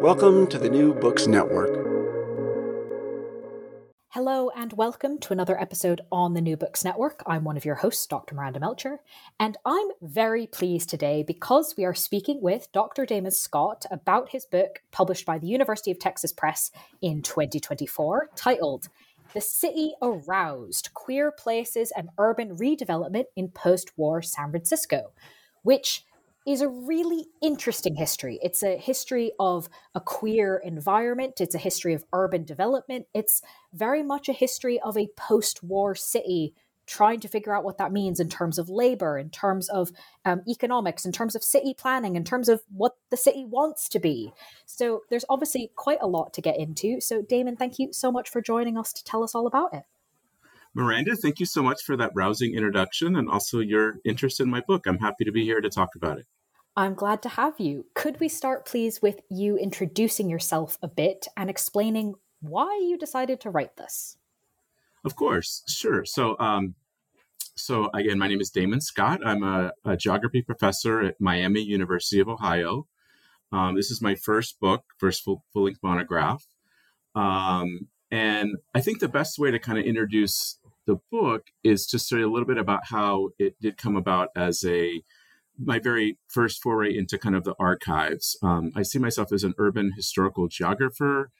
Welcome to the New Books Network. Hello and welcome to another episode on the New Books Network. I'm one of your hosts, Dr. Miranda Melcher, and I'm very pleased today because we are speaking with Dr. Damon Scott about his book published by the University of Texas Press in 2024 titled The City Aroused Queer Places and Urban Redevelopment in Post War San Francisco, which is a really interesting history. It's a history of a queer environment, it's a history of urban development, it's very much a history of a post war city trying to figure out what that means in terms of labor, in terms of um, economics, in terms of city planning, in terms of what the city wants to be. So there's obviously quite a lot to get into. So, Damon, thank you so much for joining us to tell us all about it. Miranda, thank you so much for that rousing introduction and also your interest in my book. I'm happy to be here to talk about it. I'm glad to have you. Could we start, please, with you introducing yourself a bit and explaining why you decided to write this? Of course, sure. So, um, so again, my name is Damon Scott. I'm a, a geography professor at Miami University of Ohio. Um, this is my first book, first full, full length monograph. Um, and I think the best way to kind of introduce the book is to say a little bit about how it did come about as a my very first foray into kind of the archives. Um, I see myself as an urban historical geographer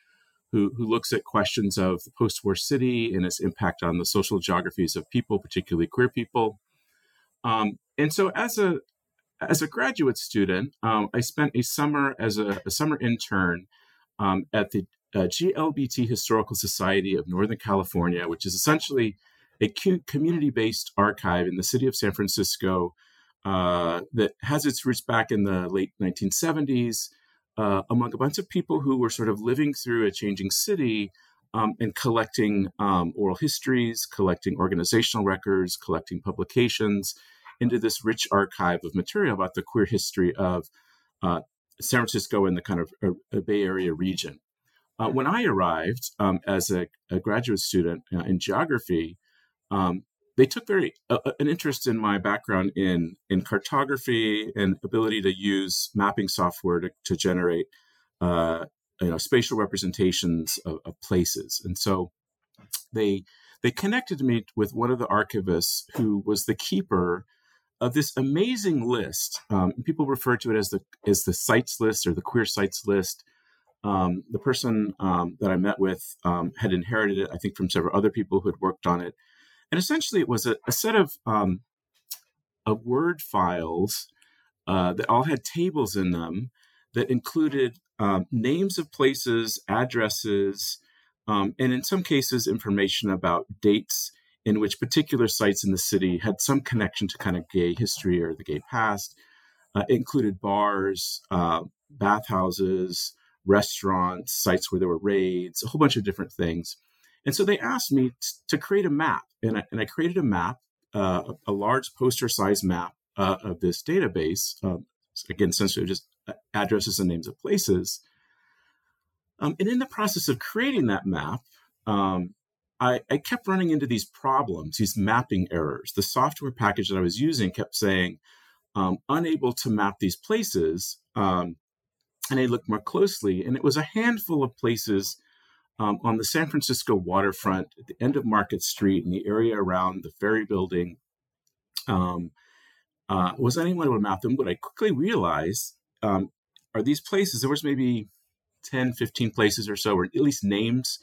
who, who looks at questions of the post war city and its impact on the social geographies of people, particularly queer people. Um, and so, as a as a graduate student, um, I spent a summer as a, a summer intern um, at the uh, GLBT Historical Society of Northern California, which is essentially a community based archive in the city of San Francisco uh, that has its roots back in the late 1970s uh, among a bunch of people who were sort of living through a changing city um, and collecting um, oral histories, collecting organizational records, collecting publications into this rich archive of material about the queer history of uh, San Francisco and the kind of uh, Bay Area region. Uh, when I arrived um, as a, a, graduate student uh, in geography, um, they took very uh, an interest in my background in in cartography and ability to use mapping software to, to generate uh, you know spatial representations of, of, places. And so they they connected me with one of the archivists who was the keeper of this amazing list. Um, people refer to it as the as the sites list or the queer sites list. Um, the person um, that I met with um, had inherited it, I think, from several other people who had worked on it. And essentially, it was a, a set of, um, of Word files uh, that all had tables in them that included um, names of places, addresses, um, and in some cases, information about dates in which particular sites in the city had some connection to kind of gay history or the gay past. Uh, included bars, uh, bathhouses, restaurants, sites where there were raids, a whole bunch of different things. And so they asked me t- to create a map, and I, and I created a map, uh, a, a, large poster size map uh, of this database. Um, again, essentially just addresses and names of places. Um, and in the process of creating that map, um, I, I, kept running into these problems, these mapping errors. The software package that I was using kept saying, um, unable to map these places. Um, and I looked more closely, and it was a handful of places um, on the San Francisco waterfront at the end of Market Street in the area around the ferry building. Um, uh, was anyone able to map them? But I quickly realized um, are these places, there was maybe 10, 15 places or so, or at least names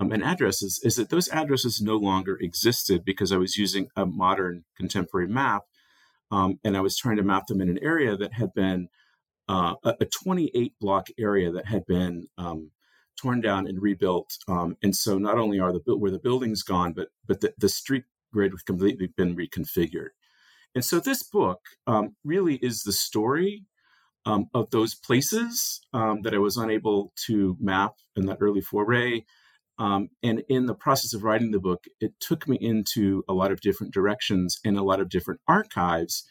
um, and addresses, is that those addresses no longer existed because I was using a modern contemporary map. Um, and I was trying to map them in an area that had been uh, a, a, 28 block area that had been um, torn down and rebuilt. Um, and so not only are the where the buildings gone, but but the, the street grid has completely been reconfigured. And so this book um, really is the story um, of those places um, that I was unable to map in that early foray. Um, and in the process of writing the book, it took me into a lot of different directions and a lot of different archives.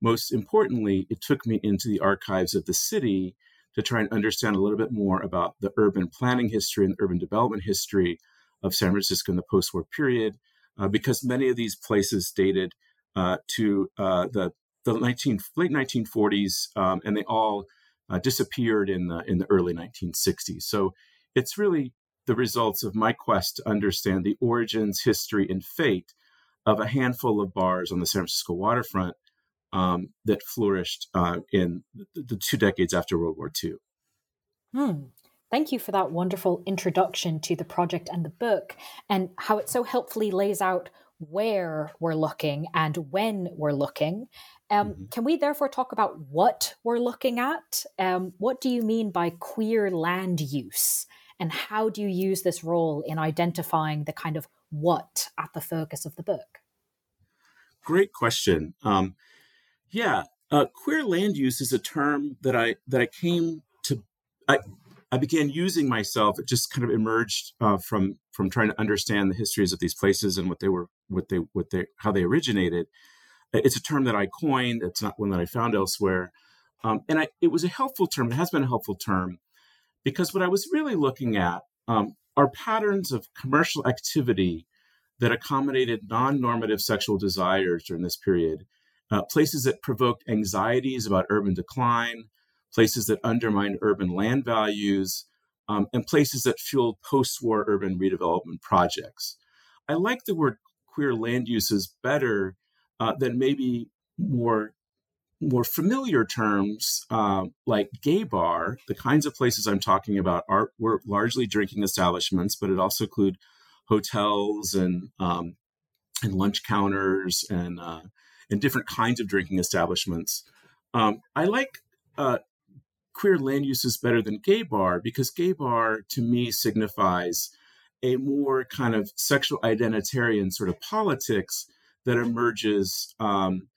Most importantly, it took me into the archives of the city to try and understand a little bit more about the urban planning history and urban development history of San Francisco in the post war period, uh, because many of these places dated uh, to uh, the, the 19, late 1940s, um, and they all uh, disappeared in the, in the early 1960s. So it's really the results of my quest to understand the origins, history, and fate of a handful of bars on the San Francisco waterfront um, that flourished uh, in the, the, two decades after World War II. Hmm. Thank you for that wonderful introduction to the project and the book, and how it so helpfully lays out where we're looking and when we're looking. Um, mm-hmm. Can we therefore talk about what we're looking at? Um, what do you mean by queer land use? And how do you use this role in identifying the kind of what at the focus of the book? Great question. Um, yeah, uh, queer land use is a term that I that I came to. I I began using myself. It just kind of emerged uh, from from trying to understand the histories of these places and what they were, what they, what they, how they originated. It's a term that I coined. It's not one that I found elsewhere, um, and I, it was a helpful term. It has been a helpful term because what I was really looking at um, are patterns of commercial activity that accommodated non-normative sexual desires during this period uh, places that provoked anxieties about urban decline, places that undermined urban land values, um, and places that fueled post war urban redevelopment projects. I like the word queer land uses better uh, than maybe more more familiar terms uh, like gay bar, the kinds of places I'm talking about are were largely drinking establishments, but it also include hotels and um, and lunch counters and uh, and different kinds of drinking establishments. Um, I like uh, queer land uses better than gay bar because gay bar to me signifies a more kind of sexual identitarian sort of politics that emerges um,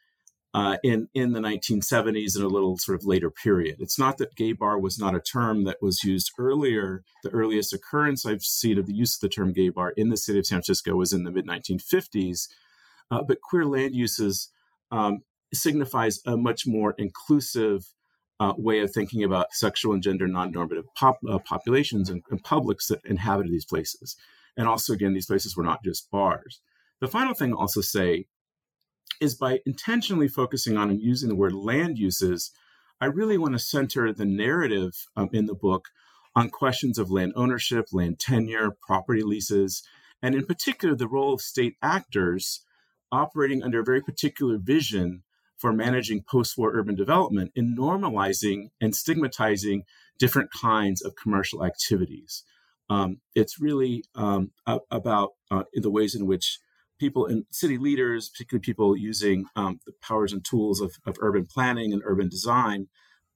uh, in in the 1970s and a little sort of later period. It's not that gay bar was not a term that was used earlier. The earliest occurrence I've seen of the use of the term gay bar in the city of San Francisco was in the mid 1950s. Uh, but queer land uses um, signifies a much more inclusive uh, way of thinking about sexual and gender non-normative pop, uh, populations and, and, publics that inhabited these places. And also, again, these places were not just bars. The final thing I'll also say is by intentionally focusing on and using the word land uses, I really want to center the narrative um, in the book on questions of land ownership, land tenure, property leases, and in particular, the role of state actors operating under a very particular vision for managing post war urban development in normalizing and stigmatizing different kinds of commercial activities. Um, it's really um, about uh, the ways in which people and city leaders, particularly people using um, the powers and tools of, of, urban planning and urban design,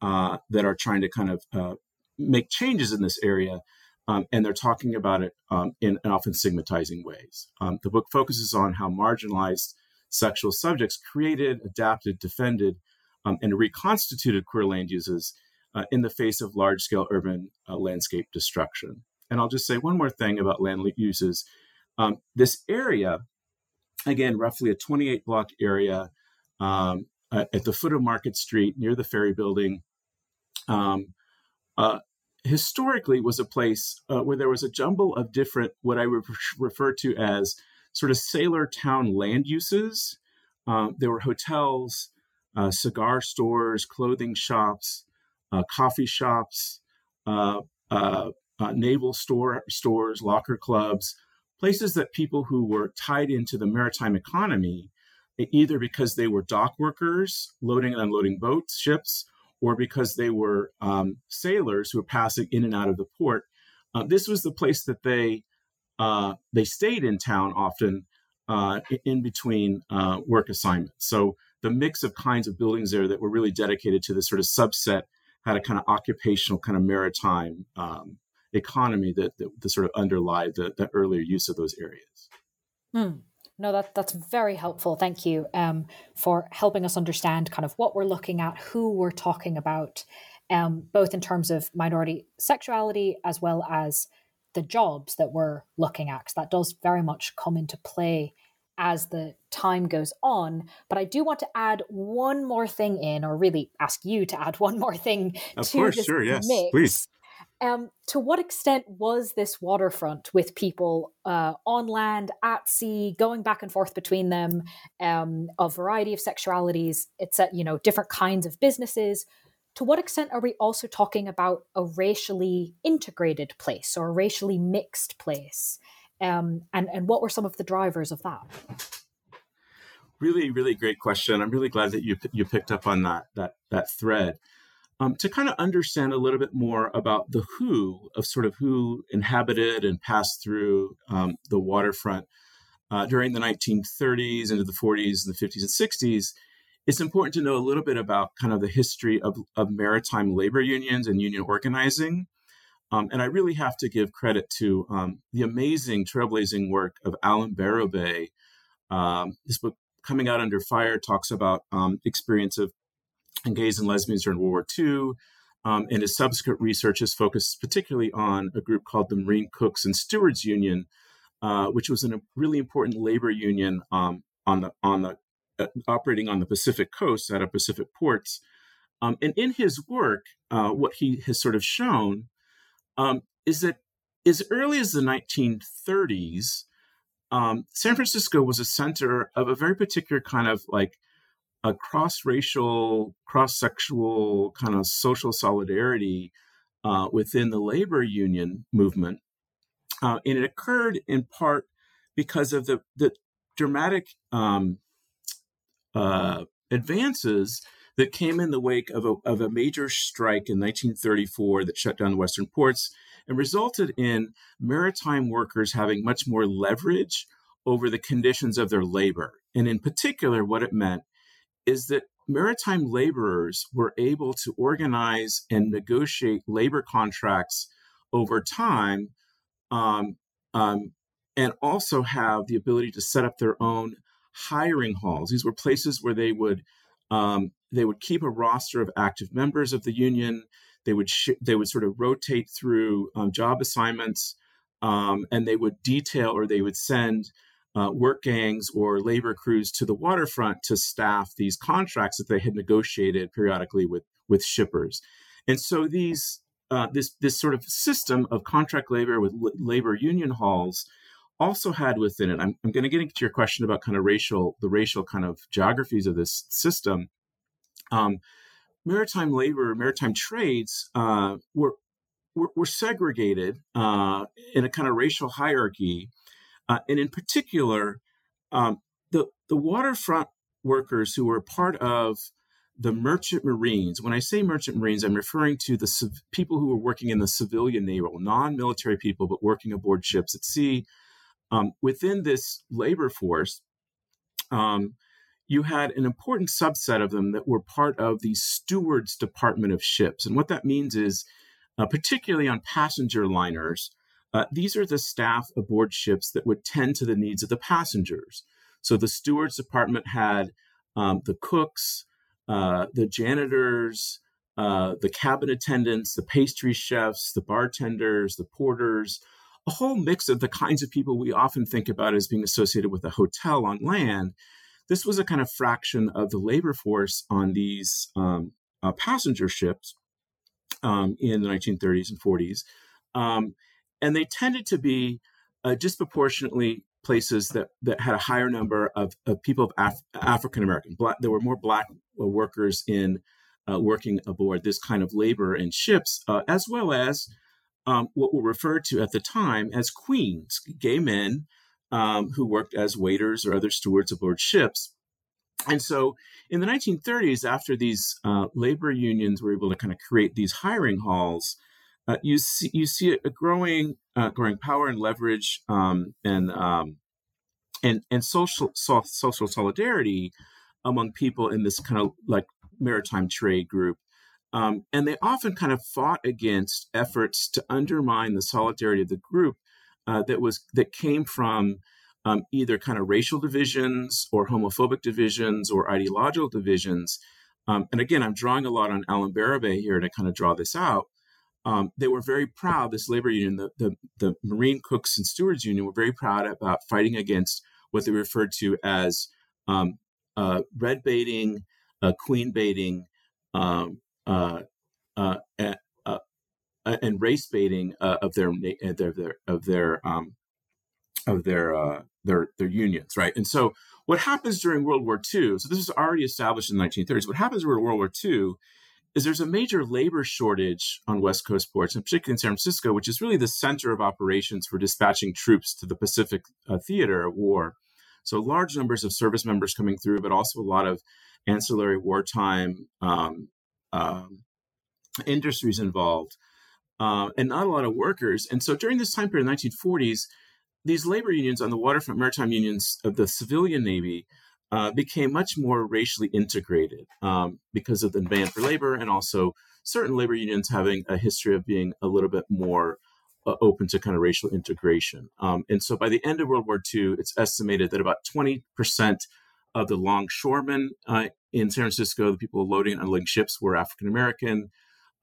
uh, that are trying to kind of uh, make changes in this area. Um, and they're talking about it um, in, often stigmatizing ways. Um, the book focuses on how marginalized sexual subjects created, adapted, defended, um, and reconstituted queer land uses uh, in the face of large scale urban uh, landscape destruction. And I'll just say one more thing about land uses. Um, this area, again, roughly a 28 block area um, at the foot of Market Street near the ferry building, um, uh, historically was a place uh, where there was a jumble of different, what I would refer to as sort of sailor town land uses. Uh, there were hotels, uh, cigar stores, clothing shops, uh, coffee shops, uh, naval store stores, locker clubs, places that people who were tied into the maritime economy, either because they were dock workers loading and unloading boats, ships, or because they were um, sailors who were passing in and out of the port. Uh, this was the place that they uh, they stayed in town often uh, in between uh, work assignments. So the mix of kinds of buildings there that were really dedicated to this sort of subset had a kind of occupational, kind of maritime um, economy that, that, that, sort of underlie the, the, earlier use of those areas. Hmm. No, that that's very helpful. Thank you um, for helping us understand kind of what we're looking at, who we're talking about, um, both in terms of minority sexuality as well as the jobs that we're looking at, because that does very much come into play as the time goes on. But I do want to add one more thing in, or really ask you to add one more thing of to course, this sure, yes, mix. please. Um, to what extent was this waterfront with people uh, on land, at sea, going back and forth between them, um, a variety of sexualities, it's at you know different kinds of businesses? To what extent are we also talking about a racially integrated place or a racially mixed place? Um, and and what were some of the drivers of that? Really, really great question. I'm really glad that you you picked up on that that that thread um, to kind of understand a little bit more about the who of sort of who inhabited and passed through um, the waterfront uh, during the 1930s into the 40s and the 50s and 60s, it's important to know a little bit about kind of the history of, of maritime labor unions and union organizing. Um, and I really have to give credit to um, the amazing trailblazing work of Alan Berube. Um, this book, Coming Out Under Fire, talks about um, experience of and gays and lesbians during World War II. Um, and his subsequent research has focused particularly on a group called the Marine Cooks and Stewards Union, uh, which was a really important labor union um, on the on the uh, operating on the Pacific coast out of Pacific ports. Um, and in his work, uh, what he has sort of shown um, is that as early as the 1930s, um, San Francisco was a center of a very particular kind of like a cross-racial, cross-sexual kind of social solidarity uh, within the labor union movement, uh, and it occurred in part because of the the dramatic um, uh, advances that came in the wake of a, of a major strike in 1934 that shut down the western ports and resulted in maritime workers having much more leverage over the conditions of their labor. And in particular, what it meant is that maritime laborers were able to organize and negotiate labor contracts over time um, um, and also have the ability to set up their own hiring halls. These were places where they would um, they would keep a roster of active members of the union. They would sh- they would sort of rotate through um, job assignments, um, and they would detail or they would send uh, work gangs or labor crews to the waterfront to staff these contracts that they had negotiated periodically with with shippers. And so these uh, this this sort of system of contract labor with l- labor union halls also had within it. I'm, I'm going to get into your question about kind of racial the racial kind of geographies of this system. Um, maritime labor, maritime trades uh, were, were, were segregated uh, in a kind of racial hierarchy uh, and in particular, um, the, the waterfront workers who were part of the merchant marines. When I say merchant marines, I'm referring to the civ- people who were working in the civilian naval, non-military people, but working aboard ships at sea. Um, within this labor force, um, you had an important subset of them that were part of the stewards department of ships. And what that means is, uh, particularly on passenger liners, uh, these are the staff aboard ships that would tend to the needs of the passengers. So the stewards department had um, the cooks, uh, the janitors, uh, the cabin attendants, the pastry chefs, the bartenders, the porters, a whole mix of the kinds of people we often think about as being associated with a hotel on land. This was a kind of fraction of the labor force on these um, uh, passenger ships. um, in the 1930s and 40s. And they tended to be uh, disproportionately places that, that had a higher number of, of people of Af- African American. Black, There were more black uh, workers in uh, working aboard this kind of labor in ships, uh, as well as um, what were referred to at the time as queens, gay men um, who worked as waiters or other stewards aboard ships. And so in the 1930s, after these uh, labor unions were able to kind of create these hiring halls, uh, you see you see a growing uh, growing power and leverage um, and um, and and social so, social solidarity among people in this kind of like maritime trade group. Um, and they often kind of fought against efforts to undermine the solidarity of the group uh, that was that came from um, either kind of racial divisions or homophobic divisions or ideological divisions. Um, and again, I'm drawing a lot on Alan Berube here to kind of draw this out. Um, they were very proud, this labor union, the, the, the, Marine Cooks and Stewards Union, were very proud about fighting against what they referred to as um, uh, red baiting, uh, queen baiting, um, uh, uh, uh, and race baiting of their, their, their of their um, of their uh, their their unions, right? And so what happens during World War II? So this is already established in the 1930s. What happens during World War II is there's a major labor shortage on West Coast ports, and particularly in San Francisco, which is really the center of operations for dispatching troops to the Pacific uh, theater of war. So large numbers of service members coming through, but also a lot of ancillary wartime um, um, industries involved, uh, and not a lot of workers. And so during this time period, the 1940s, these labor unions on the waterfront maritime unions of the civilian navy uh, became much more racially integrated um, because of the demand for labor and also certain labor unions having a history of being a little bit more uh, open to kind of racial integration. Um, and so by the end of World War II, it's estimated that about 20% of the longshoremen uh, in San Francisco, the people loading and unloading ships, were African American.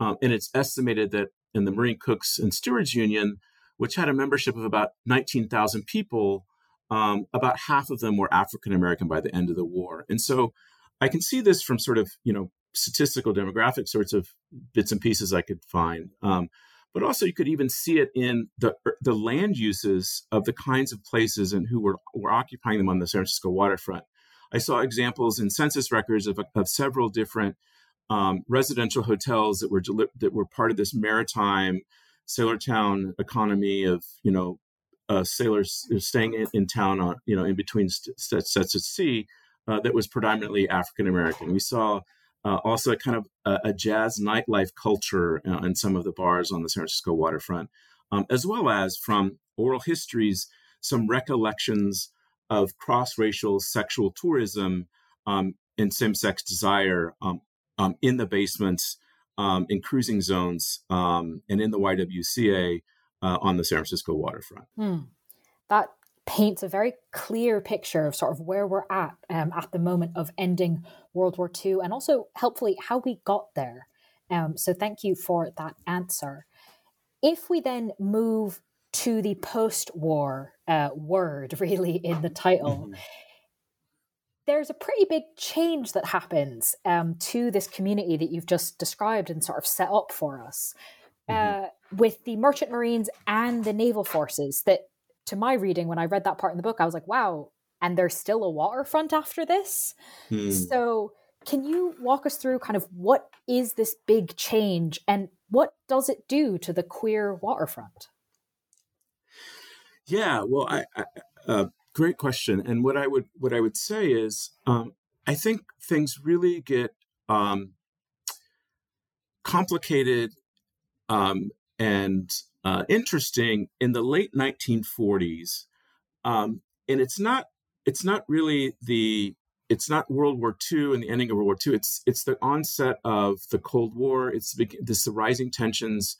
Um, and it's estimated that in the Marine Cooks and Stewards Union, which had a membership of about 19,000 people, um, about half of them were African American by the end of the war. And so I can see this from sort of, you know, statistical demographic sorts of bits and pieces I could find. Um, but also you could even see it in the the land uses of the kinds of places and who were, were occupying them on the San Francisco waterfront. I saw examples in census records of, of several different um, residential hotels that were deli- that were part of this maritime sailor town economy of you know uh, sailors staying in, in, town on you know in between st- sets at sea uh, that was predominantly African American. We saw uh, also kind of a, a jazz nightlife culture uh, in some of the bars on the San Francisco waterfront, um, as well as from oral histories some recollections of cross-racial sexual tourism um, and same-sex desire um, um in the basements um, in cruising zones um, and in the YWCA uh, on the San Francisco waterfront. Hmm. That paints a very clear picture of sort of where we're at um, at the moment of ending World War II and also helpfully how we got there. Um, so thank you for that answer. If we then move to the post war uh, word, really, in the title. Mm-hmm there's a pretty big change that happens um, to this community that you've just described and sort of set up for us mm-hmm. uh, with the merchant marines and the naval forces that to my reading when i read that part in the book i was like wow and there's still a waterfront after this hmm. so can you walk us through kind of what is this big change and what does it do to the queer waterfront yeah well i, I uh, Great question. And what I would what I would say is, um, I think things really get um, complicated um, and uh, interesting in the late 1940s, um, and it's not it's not really the it's not World War II and the ending of World War II. It's it's the onset of the Cold War. It's this the rising tensions,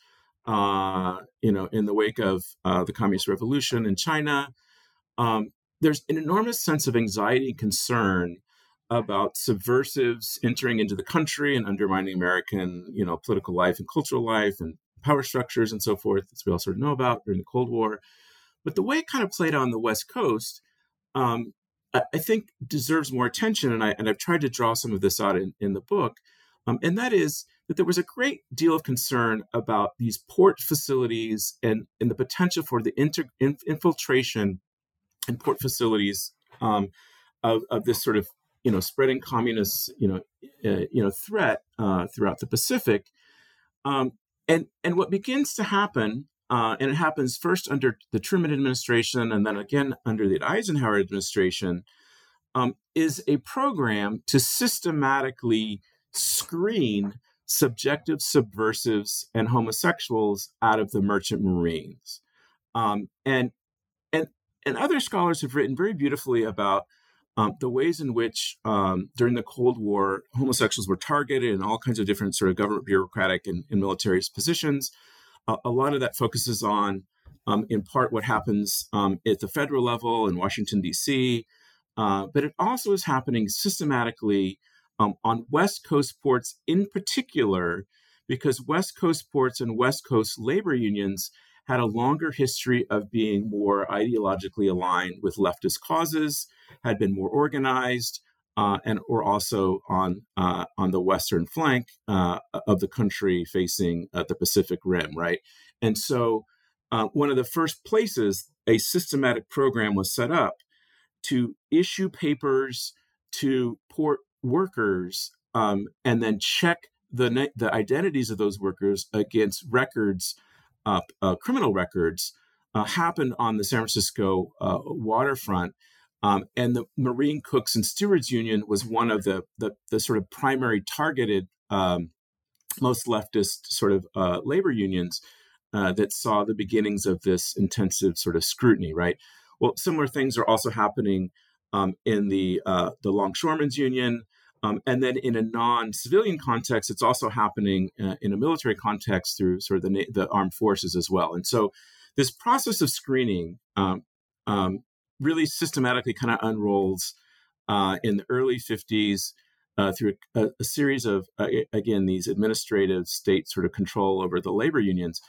uh, you know, in the wake of uh, the Communist Revolution in China, um, there's an enormous sense of anxiety and concern about subversives entering into the country and undermining American, you know, political life and cultural life and power structures and so forth, as we all sort of know about during the Cold War. But the way it kind of played on the West Coast, um, I, I, think deserves more attention. And, I, and I've tried to draw some of this out in, in the book. Um, and that is that there was a great deal of concern about these port facilities and, and the potential for the inter, in, infiltration in port facilities um, of, of this sort of you know spreading communist you know uh, you know threat uh, throughout the Pacific, um, and and what begins to happen, uh, and it happens first under the Truman administration and then again under the Eisenhower administration, um, is a program to systematically screen subjective subversives and homosexuals out of the merchant marines. Um, and and and other scholars have written very beautifully about um, the ways in which um, during the Cold War homosexuals were targeted in all kinds of different sort of government bureaucratic and, and military positions. Uh, a lot of that focuses on, um, in part, what happens um, at the federal level in Washington D.C., uh, but it also is happening systematically um, on West Coast ports in particular, because West Coast ports and West Coast labor unions had a longer history of being more ideologically aligned with leftist causes, had been more organized, uh, and were also on uh, on the western flank uh, of the country facing uh, the Pacific Rim, right? And so, uh, one of the first places a systematic program was set up to issue papers to port workers um, and then check the the identities of those workers against records, uh, uh, criminal records, uh, happened on the San Francisco uh, waterfront. Um, and the Marine Cooks and Stewards Union was one of the the, the sort of primary targeted, um, most leftist sort of uh, labor unions uh, that saw the beginnings of this intensive sort of scrutiny. Right. Well, similar things are also happening um, in the the Longshoremen's Union. Um, and then in a non-civilian context, it's also happening uh, in a military context through sort of the, the armed forces as well. And so this process of screening um, um, really systematically kind of unrolls uh, in the early 50s uh, through a, a, series of, uh, again, these administrative state sort of control over the labor unions,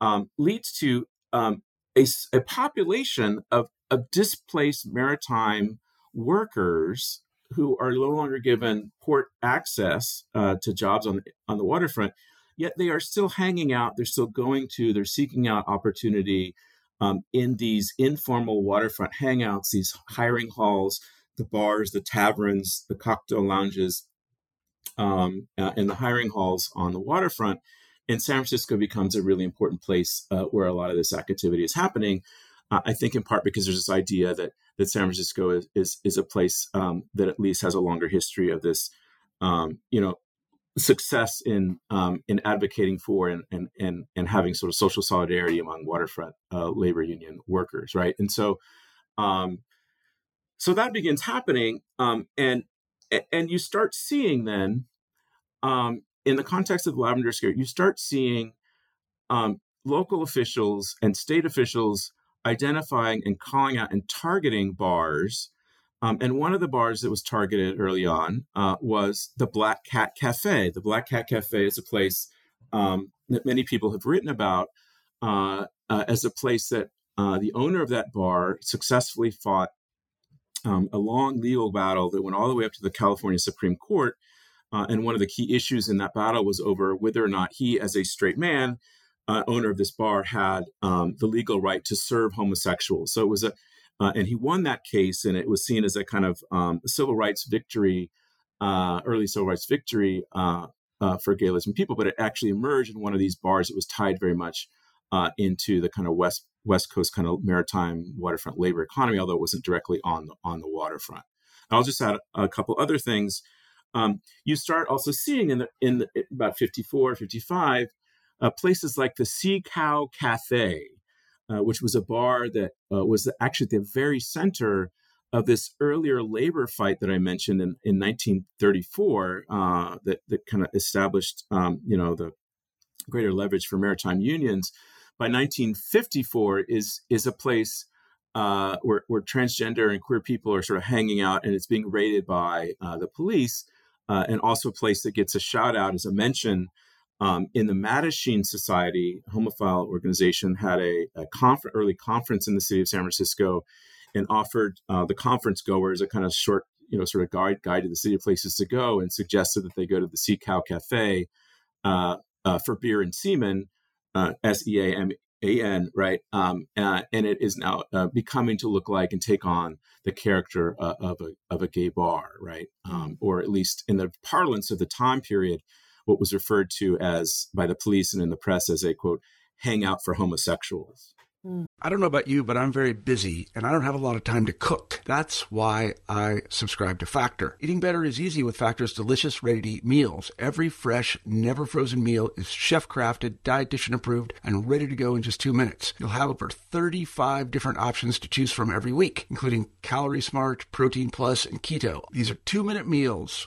um, leads to um, a, a population of, of displaced maritime workers who are no longer given port access uh, to jobs on on the waterfront, yet they are still hanging out. They're still going to. They're seeking out opportunity um, in these informal waterfront hangouts, these hiring halls, the bars, the taverns, the cocktail lounges, um, uh, and the hiring halls on the waterfront. And San Francisco becomes a really important place uh, where a lot of this activity is happening. Uh, I think in part because there's this idea that that San Francisco is is, is a place um, that at least has a longer history of this, um, you know, success in um, in advocating for and, and and and having sort of social solidarity among waterfront uh, labor union workers, right? And so, um, so that begins happening, um, and and you start seeing then, um, in the context of Lavender Scare, you start seeing local officials and state officials identifying and calling out and targeting bars. Um, and one of the bars that was targeted early on uh, was the Black Cat Cafe. The Black Cat Cafe is a place um, that many people have written about uh, uh, as a place that uh, the owner of that bar successfully fought um, a long legal battle that went all the way up to the California Supreme Court. Uh, and one of the key issues in that battle was over whether or not he, as a straight man, uh, owner of this bar had um, the legal right to serve homosexuals. So it was a, uh, and he won that case, and it was seen as a kind of um, civil rights victory, uh, early civil rights victory uh, uh, for gay lesbian people. But it actually emerged in one of these bars. It was tied very much uh, into the kind of west west coast kind of maritime waterfront labor economy, although it wasn't directly on the on the waterfront. I'll just add a couple other things. Um, you start also seeing in the in the, about 54, 55 uh, places like the Sea Cow Cafe, uh, which was a bar that uh, was actually the very center of this earlier labor fight that I mentioned in, in 1934 uh, that, that kind of established, um, you know, the greater leverage for maritime unions. By 1954 is is a place uh, where, where, transgender and queer people are sort of hanging out, and it's being raided by uh, the police, and also a place that gets a shout out as a mention um, in the Mattachine Society, homophile organization, had a, a confer- early conference in the city of San Francisco and offered uh, the conference goers a kind of short, you know, sort of guide, guide to the city of places to go and suggested that they go to the Sea Cow Cafe uh, uh, for beer and seaman, uh, S E A M A N, right? Um, uh, and it is now uh, becoming to look like and take on the character of a of a gay bar, right? Um, or at least in the parlance of the time period, what was referred to as by the police and in the press as a quote hangout for homosexuals. Hmm. I don't know about you, but I'm very busy and I don't have a lot of time to cook. That's why I subscribe to Factor. Eating better is easy with Factor's delicious, ready to eat meals. Every fresh, never frozen meal is chef crafted, dietitian approved, and ready to go in just two minutes. You'll have over 35 different options to choose from every week, including Calorie Smart, Protein Plus, and Keto. These are two minute meals.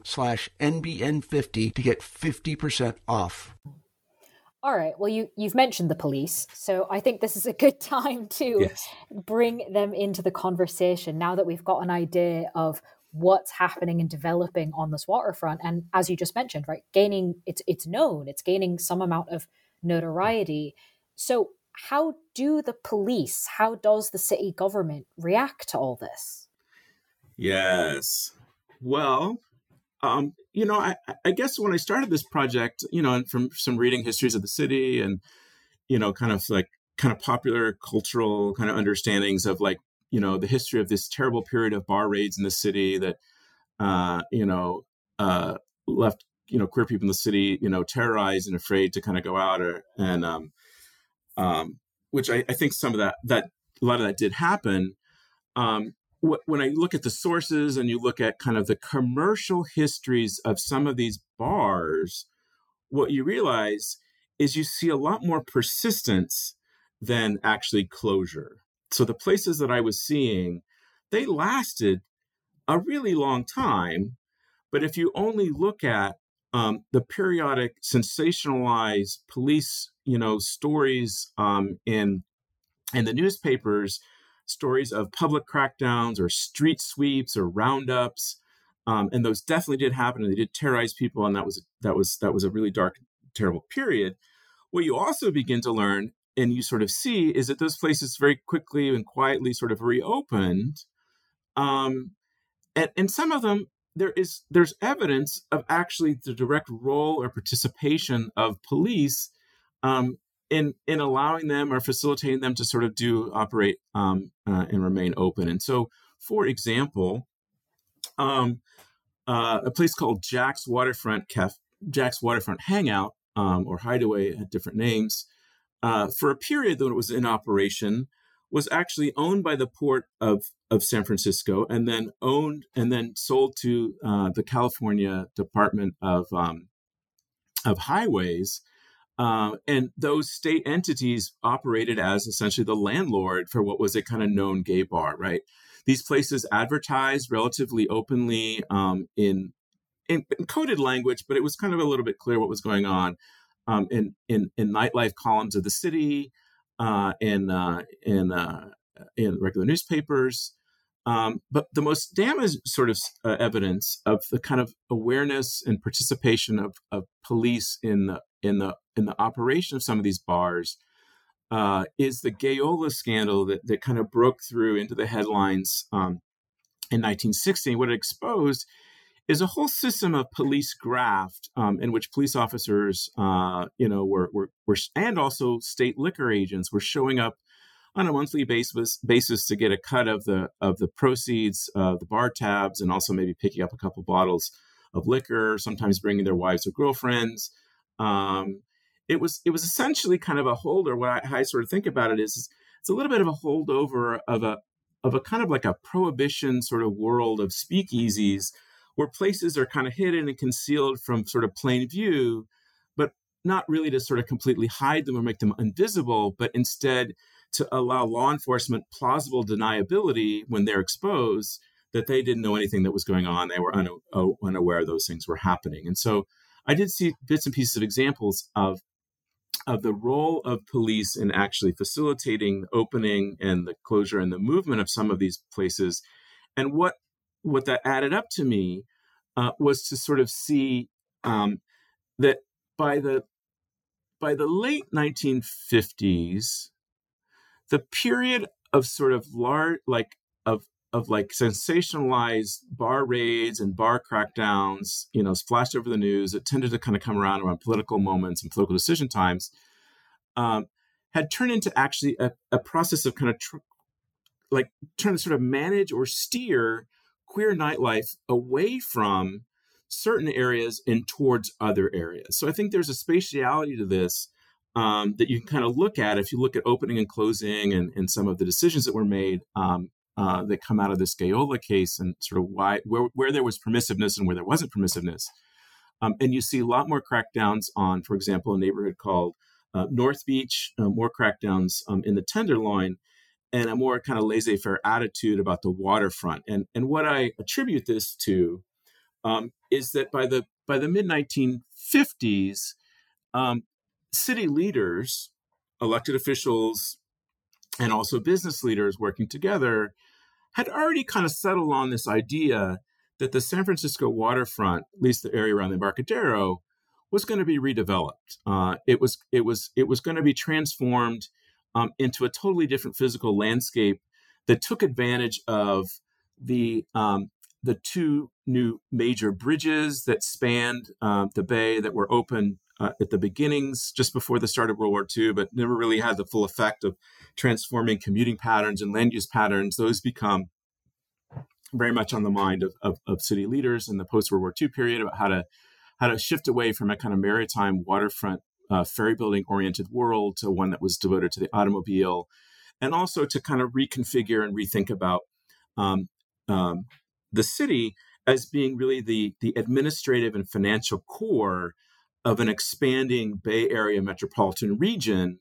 slash NBN50 to get 50% off. All right. Well, you you've mentioned the police, so I think this is a good time to Yes. bring them into the conversation now that we've got an idea of what's happening and developing on this waterfront. And as you just mentioned, right, gaining it's it's known, it's gaining some amount of notoriety. So how do the police, how does the city government react to all this? Yes. Well, um, you know, I, I guess when I started this project, you know, and from some reading histories of the city and, you know, kind of like kind of popular cultural kind of understandings of like, you know, the history of this terrible period of bar raids in the city that, uh, you know, uh, left, you know, queer people in the city, you know, terrorized and afraid to kind of go out or, and, um, um, which I, I think some of that, that a lot of that did happen. Um, when I look at the sources and you look at kind of the commercial histories of some of these bars, what you realize is you see a lot more persistence than actually closure. So the places that I was seeing, they lasted a really long time. But if you only look at um, the periodic sensationalized police, you know, stories um, in in the newspapers, stories of public crackdowns or street sweeps or roundups, um, and those definitely did happen, and they did terrorize people, and that was that was that was a really dark, terrible period. What you also begin to learn, and you sort of see, is that those places very quickly and quietly sort of reopened, um, and and some of them there is there's evidence of actually the direct role or participation of police um, in in allowing them or facilitating them to sort of do operate um, uh, and remain open. And so, for example, um, uh, a place called Jack's Waterfront Caf- Jack's Waterfront Hangout um, or Hideaway had different names. Uh, for a period that it was in operation, was actually owned by the port of of San Francisco and then owned and then sold to uh, the California Department of um, of Highways. Uh, and those state entities operated as essentially the landlord for what was a kind of known gay bar, right? These places advertised relatively openly um, in, in, in coded language, but it was kind of a little bit clear what was going on um, in, in in nightlife columns of the city, uh, in uh, in uh, in regular newspapers. Um, but the most damaged sort of uh, evidence of the kind of awareness and participation of, of police in the in the in the operation of some of these bars uh, is the Gayola scandal that that kind of broke through into the headlines um, in 1960. What it exposed is a whole system of police graft um, in which police officers, uh, you know, were, were were and also state liquor agents were showing up on a monthly basis basis to get a cut of the of the proceeds of the bar tabs and also maybe picking up a couple bottles of liquor sometimes bringing their wives or girlfriends um, it was it was essentially kind of a holder what I, I sort of think about it is it's a little bit of a holdover of a of a kind of like a prohibition sort of world of speakeasies where places are kind of hidden and concealed from sort of plain view but not really to sort of completely hide them or make them invisible but instead to allow law enforcement plausible deniability when they're exposed that they didn't know anything that was going on. They were unaware those things were happening. And so I did see bits and pieces of examples of of the role of police in actually facilitating the opening and the closure and the movement of some of these places. And what what that added up to me uh, was to sort of see um, that by the by the late 1950s, the period of sort of large like of of like sensationalized bar raids and bar crackdowns, you know, flashed over the news. It tended to kind of come around around political moments and political decision times. Um, had turned into actually a, a process of kind of tr- like trying to sort of manage or steer queer nightlife away from certain areas and towards other areas. So I think there's a spatiality to this um, that you can kind of look at if you look at opening and closing and, and some of the decisions that were made um, uh, that come out of this Gayola case and sort of why where, where there was permissiveness and where there wasn't permissiveness. Um, and you see a lot more crackdowns on, for example, a neighborhood called uh, North Beach, uh, more crackdowns um, in the Tenderloin, and a more kind of laissez-faire attitude about the waterfront. And and what I attribute this to um, is that by the by the mid 1950s, um, city leaders, elected officials, and also business leaders working together had already kind of settled on this idea that the San Francisco waterfront, at least the area around the Embarcadero, was going to be redeveloped. Uh, it was it was it was going to be transformed um, into a totally different physical landscape that took advantage of the um, the two new major bridges that spanned uh, the bay that were open uh, at the beginnings, just before the start of World War II, but never really had the full effect of transforming commuting patterns and land use patterns. Those become very much on the mind of, of, of city leaders in the post World War II period about how to how to shift away from a kind of maritime waterfront uh, ferry building oriented world to one that was devoted to the automobile, and also to kind of reconfigure and rethink about um, um, the city as being really the the administrative and financial core of an expanding Bay Area metropolitan region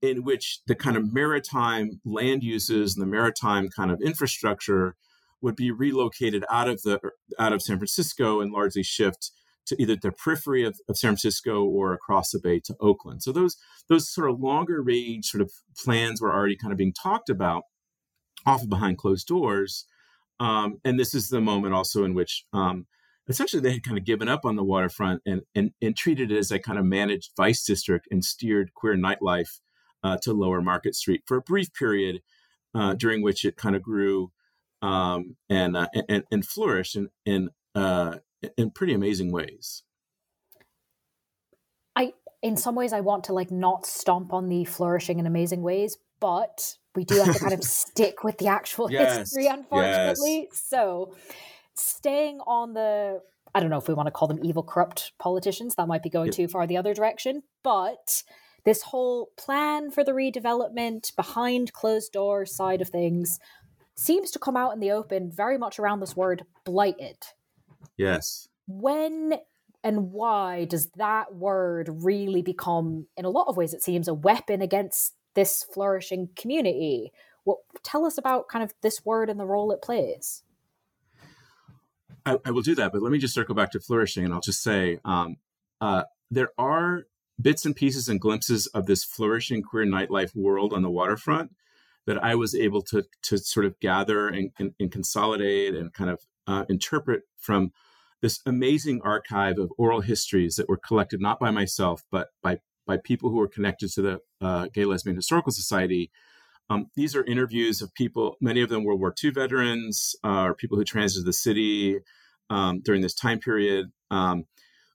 in which the kind of maritime land uses and the maritime kind of infrastructure would be relocated out of the out of San Francisco and largely shift to either the periphery of, of San Francisco or across the bay to Oakland. So those those sort of longer range sort of plans were already kind of being talked about, often behind closed doors. Um, and this is the moment also in which um, essentially they had kind of given up on the waterfront and, and, and treated it as a kind of managed vice district and steered queer nightlife uh, to lower Market Street for a brief period uh, during which it kind of grew um, and, uh, and, and flourished in, in, uh, in pretty amazing ways. I, in some ways, I want to like not stomp on the flourishing in amazing ways, but we do have to kind of stick with the actual yes, history, unfortunately. Yes. So, staying on the I don't know if we want to call them evil, corrupt politicians. That might be going yep. too far the other direction. But this whole plan for the redevelopment behind closed door side of things seems to come out in the open very much around this word blighted. Yes. When and why does that word really become, in a lot of ways, it seems, a weapon against this flourishing community? Well, tell us about kind of this word and the role it plays. I, I, will do that, but let me just circle back to flourishing, and I'll just say um, uh, there are bits and pieces and glimpses of this flourishing queer nightlife world on the waterfront that I was able to to sort of gather and, and, and consolidate and kind of uh, interpret from this amazing archive of oral histories that were collected not by myself but by by people who were connected to the uh, Gay Lesbian Historical Society um, these are interviews of people, many of them World War II veterans uh, or people who transited the city um, during this time period, um,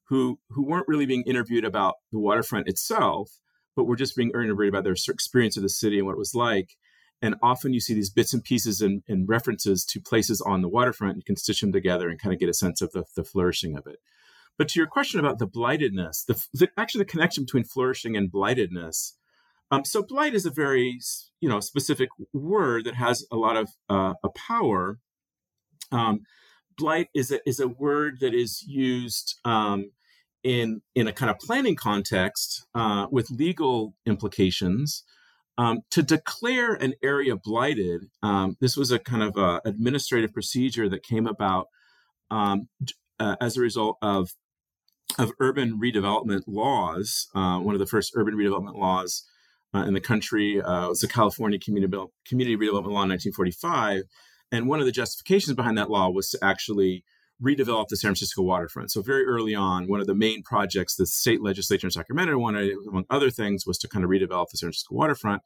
who who weren't really being interviewed about the waterfront itself, but were just being interviewed about their experience of the city and what it was like. And often you see these bits and pieces and, and references to places on the waterfront. You can stitch them together and kind of get a sense of the, the flourishing of it. But to your question about the blightedness, the, the, actually the connection between flourishing and blightedness um, so blight is a very you know specific word that has a lot of uh, a power. Um, blight is a is a word that is used um, in in a kind of planning context uh, with legal implications. Um, to declare an area blighted, um, this was a kind of a administrative procedure that came about um, uh, as a result of of urban redevelopment laws. Uh, one of the first urban redevelopment laws uh, in the country uh, was the California Community, Community Redevelopment Law in 1945, and one of the justifications behind that law was to actually redevelop the San Francisco waterfront. So very early on, one of the main projects the state legislature in Sacramento wanted, among other things, was to kind of redevelop the San Francisco waterfront.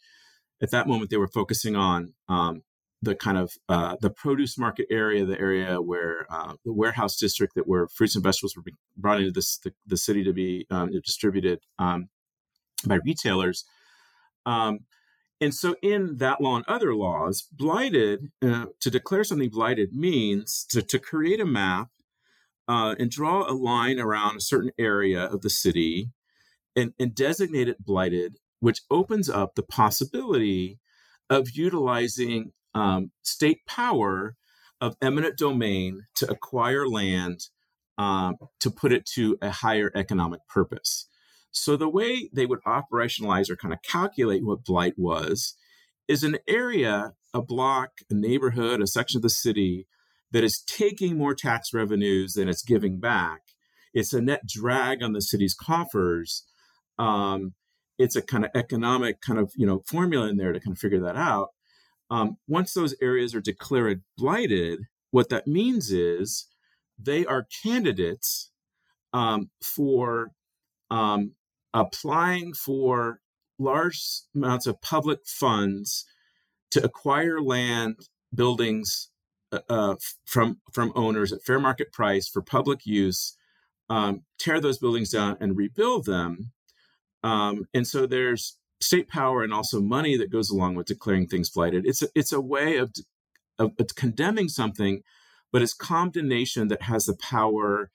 At that moment, they were focusing on um, the kind of uh, the produce market area, the area where uh, the warehouse district that where fruits and vegetables were brought into this, the, the city to be um, distributed um, by retailers. Um, and so, in that law and other laws, blighted, uh, to declare something blighted means to, to create a map uh, and draw a line around a certain area of the city and, and designate it blighted, which opens up the possibility of utilizing um, state power of eminent domain to acquire land um, to put it to a higher economic purpose. So the way they would operationalize or kind of calculate what blight was is an area, a block, a neighborhood, a section of the city that is taking more tax revenues than it's giving back. It's a net drag on the city's coffers. Um, it's a kind of economic kind of you know formula in there to kind of figure that out. Um, once those areas are declared blighted, what that means is they are candidates um, for um, applying for large amounts of public funds to acquire land, buildings uh, uh, from from owners at fair market price for public use, um, tear those buildings down and rebuild them. Um, and so there's state power and also money that goes along with declaring things blighted. It's a, it's a way of, of, of condemning something, but it's condemnation that has the power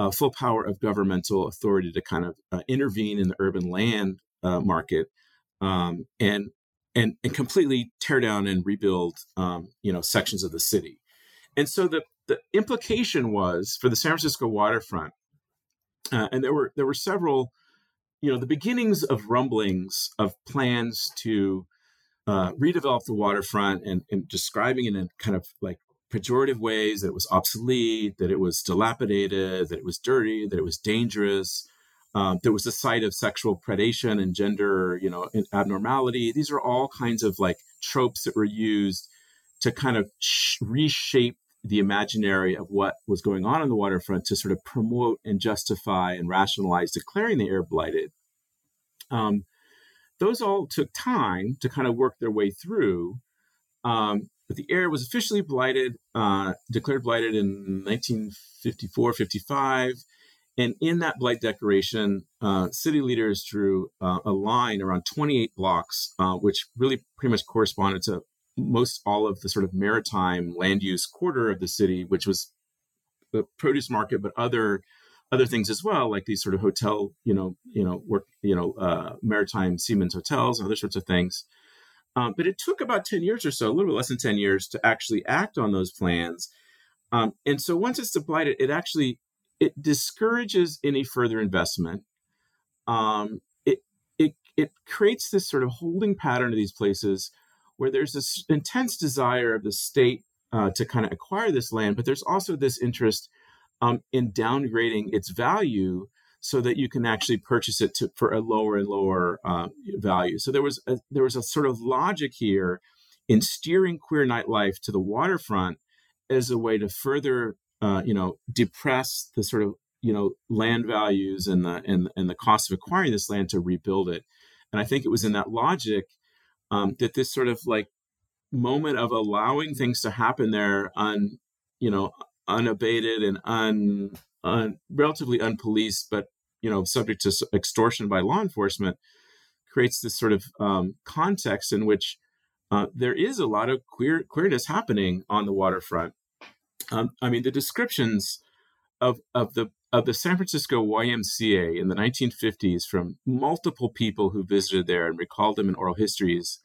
uh, full power of governmental authority to kind of uh, intervene in the urban land uh, market um, and and and completely tear down and rebuild um, you know sections of the city. And so the the implication was for the San Francisco waterfront, uh, and there were there were several, you know, the beginnings of rumblings of plans to uh, redevelop the waterfront and, and describing it in kind of like pejorative ways that it was obsolete, that it was dilapidated, that it was dirty, that it was dangerous. Um, there was a site of sexual predation and gender, you know, abnormality. These are all kinds of like tropes that were used to kind of sh- reshape the imaginary of what was going on on the waterfront to sort of promote and justify and rationalize declaring the air blighted. Um, those all took time to kind of work their way through. Um, but the area was officially blighted, uh, declared blighted in 1954 55. And in that blight declaration, uh, city leaders drew uh, a line around 28 blocks, uh, which really pretty much corresponded to most all of the sort of maritime land use quarter of the city, which was the produce market, but other other things as well, like these sort of hotel, you know, you know, work, you know, uh, maritime seamen's hotels other sorts of things. Um, but it took about 10 years or so, a little bit less than 10 years to actually act on those plans. Um, and so once it's deployed, it actually it discourages any further investment. Um, it, it, it creates this sort of holding pattern of these places where there's this intense desire of the state uh, to kind of acquire this land, but there's also this interest um, in downgrading its value so that you can actually purchase it to, for a lower and lower uh, value. So there was a, there was a sort of logic here in steering queer nightlife to the waterfront as a way to further uh, you know depress the sort of you know land values and the and, and the cost of acquiring this land to rebuild it. And I think it was in that logic um, that this sort of like moment of allowing things to happen there on you know unabated and un un, relatively unpoliced, but you know, subject to extortion by law enforcement, creates this sort of um, context in which uh, there is a lot of queer queerness happening on the waterfront. Um, I mean, the descriptions of of the of the San Francisco YMCA in the 1950s from multiple people who visited there and recalled them in oral histories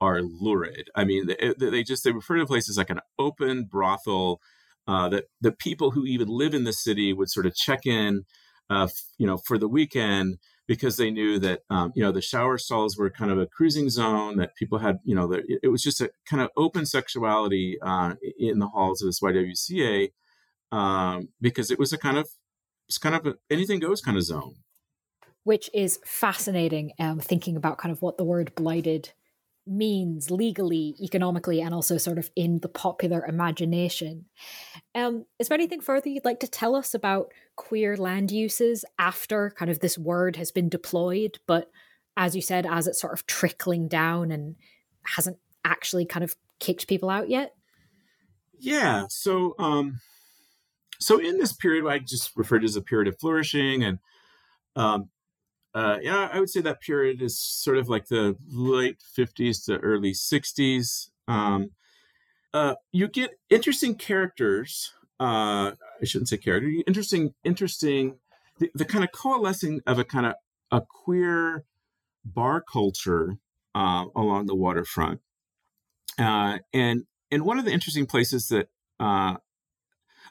are lurid. I mean, they, they just they refer to places like an open brothel uh, that the people who even live in the city would sort of check in, uh, you know, for the weekend because they knew that um, you know the shower stalls were kind of a cruising zone that people had you know the, it was just a kind of open sexuality uh, in the halls of this YWCA um, because it was a kind of it's kind of a anything goes kind of zone. Which is fascinating. Um, thinking about kind of what the word blighted means legally, economically, and also sort of in the popular imagination. Um, is there anything further you'd like to tell us about queer land uses after kind of this word has been deployed, but as you said, as it's sort of trickling down and hasn't actually kind of kicked people out yet? Yeah. So, um, so in this period, I just referred to as a period of flourishing, and um, uh, yeah, I would say that period is sort of like the late 50s to early 60s. Um, uh, you get interesting characters. Uh, I shouldn't say character. Interesting, interesting. The, the, kind of coalescing of a kind of a queer bar culture uh, along the waterfront, uh, and and one of the interesting places that uh,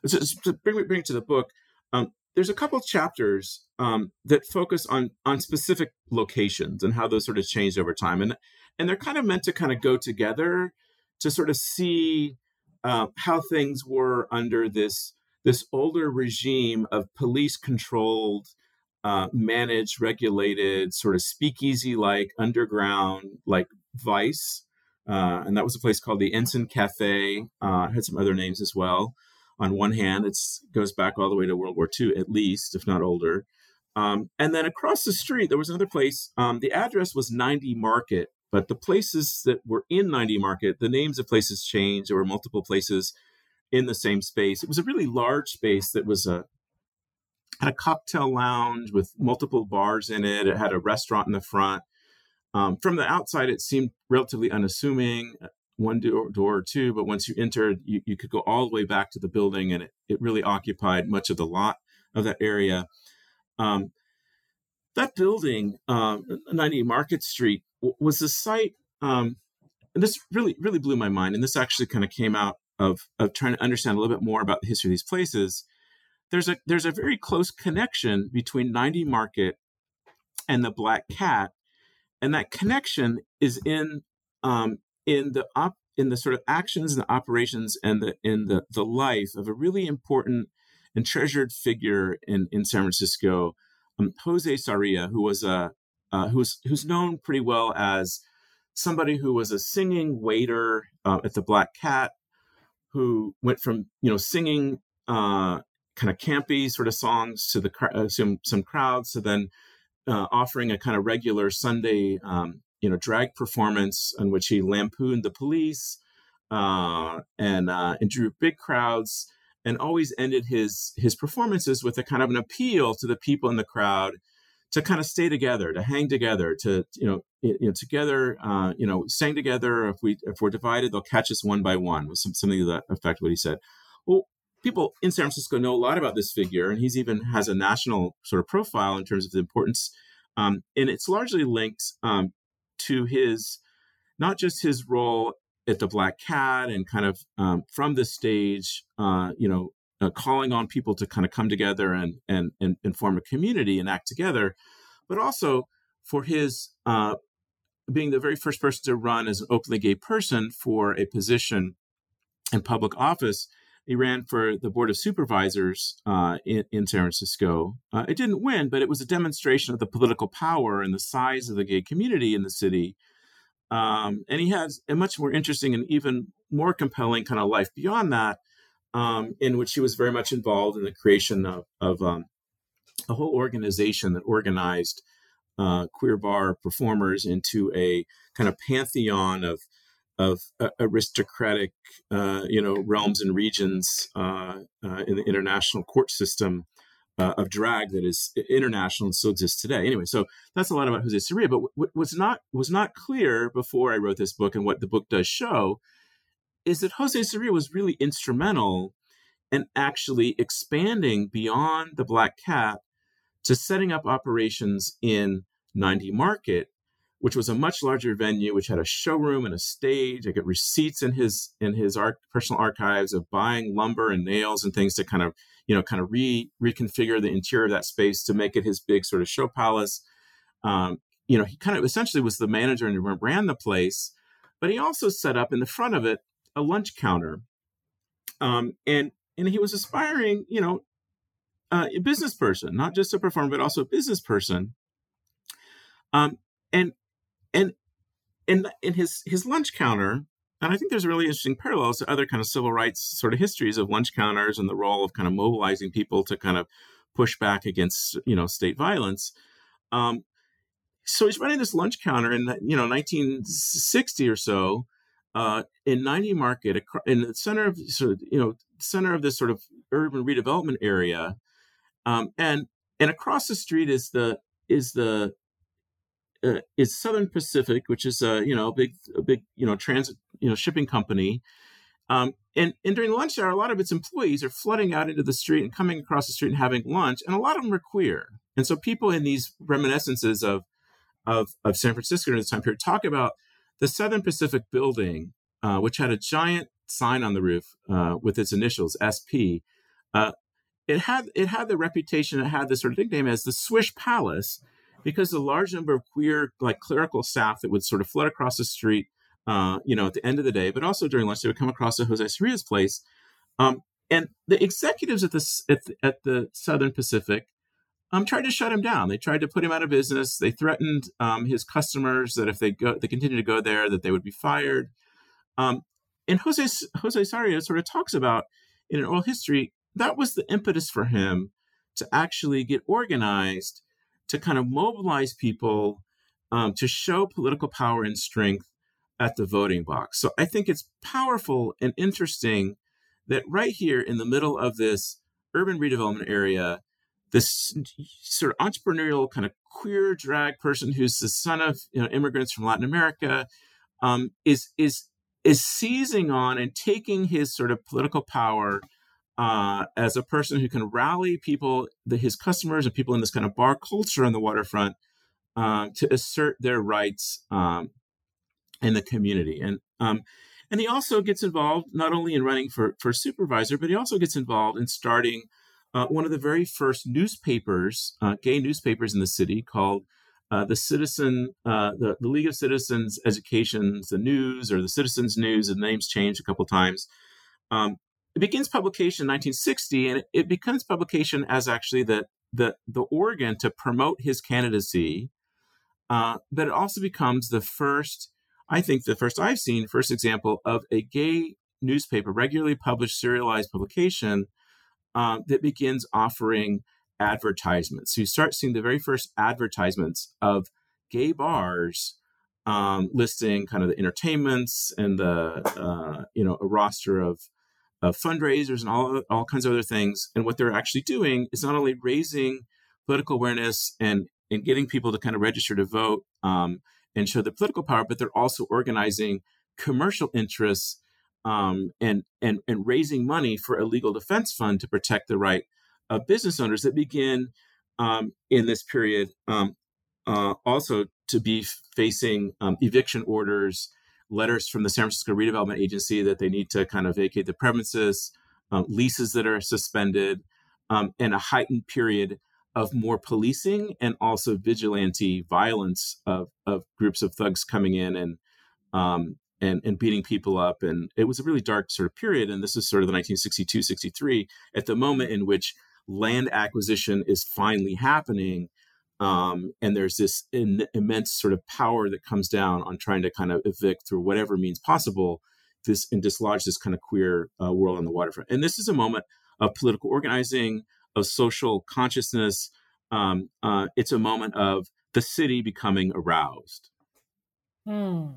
so, so bring bring it to the book. Um, there's a couple chapters um, that focus on on specific locations and how those sort of changed over time, and and they're kind of meant to kind of go together to sort of see uh, how things were under this this older regime of police controlled, uh, managed, regulated, sort of speakeasy like underground like vice, uh, and that was a place called the Ensign Cafe. Uh, had some other names as well on one hand, it goes back all the way to World War II, at least, if not older. Um, and then across the street, there was another place. Um, the address was 90 Market, but the places that were in 90 Market, the names of places changed. There were multiple places in the same space. It was a really large space that was a had a cocktail lounge with multiple bars in it. It had a restaurant in the front. Um, from the outside, it seemed relatively unassuming one door, door or two, but once you entered, you, you could go all the way back to the building, and it, it really occupied much of the lot of that area. Um, that building, um, 90 Market Street, w- was the site, um, and this really, really blew my mind. And this actually kind of came out of, of trying to understand a little bit more about the history of these places. There's a there's a very close connection between 90 Market and the Black Cat, and that connection is in um, in the op- in the sort of actions and the operations and the in the the life of a really important and treasured figure in in San Francisco, um, Jose Sarria, who was a uh, who's who's known pretty well as somebody who was a singing waiter uh, at the Black Cat, who went from you know singing uh, kind of campy sort of songs to the uh, some some crowds to then uh, offering a kind of regular Sunday um, you know drag performance in which he lampooned the police uh, and uh, and drew big crowds and always ended his his performances with a kind of an appeal to the people in the crowd to kind of stay together, to hang together, to you know, you know together, uh, you know, staying together. If we if we're divided, they'll catch us one by one. Was some, something to that effect. What he said. Well, people in San Francisco know a lot about this figure, and he's even has a national sort of profile in terms of the importance. Um, and it's largely linked um, to his not just his role at the Black Cat and kind of um, from the stage, uh, you know, uh, calling on people to kind of come together and, and and and form a community and act together, but also for his uh, being the very first person to run as an openly gay person for a position in public office. He ran for the board of supervisors uh, in, in, San Francisco. Uh, it didn't win, but it was a demonstration of the political power and the size of the gay community in the city. Um, and he has a much more interesting and even more compelling kind of life beyond that, um, in which he was very much involved in the creation of, of um, a whole organization that organized uh, queer bar performers into a kind of pantheon of of uh, aristocratic, uh, you know, realms and regions uh, uh in the international court system uh, of drag that is international and still exists today. Anyway, so that's a lot about Jose Sarria. But what was not was not clear before I wrote this book, and what the book does show, is that Jose Sarria was really instrumental in actually expanding beyond the Black Cat to setting up operations in 90 Market which was a much larger venue, which had a showroom and a stage. I get receipts in his in his art, personal archives of buying lumber and nails and things to kind of you know kind of re reconfigure the interior of that space to make it his big sort of show palace. um, you know, he kind of essentially was the manager and ran the place, but he also set up in the front of it a lunch counter. Um, and and he was aspiring, you know, uh, a business person, not just a performer, but also a business person. Um, and and in in his his lunch counter, and I think there's really interesting parallels to other kind of civil rights sort of histories of lunch counters and the role of kind of mobilizing people to kind of push back against you know state violence. Um, so he's running this lunch counter in you know 1960 or so uh, in 90 Market in the center of sort of, you know center of this sort of urban redevelopment area, um, and and across the street is the is the uh, is Southern Pacific, which is a you know a big a big you know transit you know shipping company. Um, and, and during lunch hour, a lot of its employees are flooding out into the street and coming across the street and having lunch, and a lot of them are queer. And so people in these reminiscences of of, of San Francisco during this time period talk about the Southern Pacific building, uh, which had a giant sign on the roof uh, with its initials SP. Uh, it had it had the reputation, it had this sort of nickname as the Swish Palace, because the large number of queer like clerical staff that would sort of flood across the street, uh, you know, at the end of the day, but also during lunch, they would come across to Jose Sarria's place. Um, and the executives at the, at the, at the Southern Pacific um, tried to shut him down. They tried to put him out of business. They threatened um, his customers that if they go, they continue to go there, that they would be fired. Um, and Jose Jose Sarria sort of talks about in an oral history that was the impetus for him to actually get organized, to kind of mobilize people, um, to show political power and strength at the voting box. So I think it's powerful and interesting that right here in the middle of this urban redevelopment area this sort of entrepreneurial kind of queer drag person who's the son of you know, immigrants from Latin America um, is is is seizing on and taking his sort of political power uh, as a person who can rally people, the, his customers and people in this kind of bar culture on the waterfront uh, to assert their rights um, in the community. And um, and he also gets involved not only in running for for supervisor, but he also gets involved in starting uh, one of the very first newspapers, uh, gay newspapers in the city called uh, the Citizen, uh, the, the, League of Citizens education the News, or the Citizens News, the name's changed a couple times. Um, it begins publication in 1960, and it, becomes publication as actually the, the, the organ to promote his candidacy. Uh, but it also becomes the first, I think, the first I've seen, first example of a gay newspaper, regularly published serialized publication um, that begins offering advertisements. So you start seeing the very first advertisements of gay bars um, listing kind of the entertainments and the uh, you know a roster of, of fundraisers and all all kinds of other things. And what they're actually doing is not only raising political awareness and and getting people to kind of register to vote um, and show their political power, but they're also organizing commercial interests um, and and and raising money for a legal defense fund to protect the right of business owners that begin um, in this period um, uh, also to be facing um, eviction orders, letters from the San Francisco Redevelopment Agency that they need to kind of vacate the premises, um, leases that are suspended, um, and a heightened period of more policing and also vigilante violence of, of groups of thugs coming in and um, and, and beating people up. And it was a really dark sort of period. And this is sort of the 1962, 63, at the moment in which land acquisition is finally happening. Um, and there's this in, immense sort of power that comes down on trying to kind of evict through whatever means possible this and dislodge this kind of queer uh, world on the waterfront. And this is a moment of political organizing, of social consciousness. Um, uh, it's a moment of the city becoming aroused. Hmm.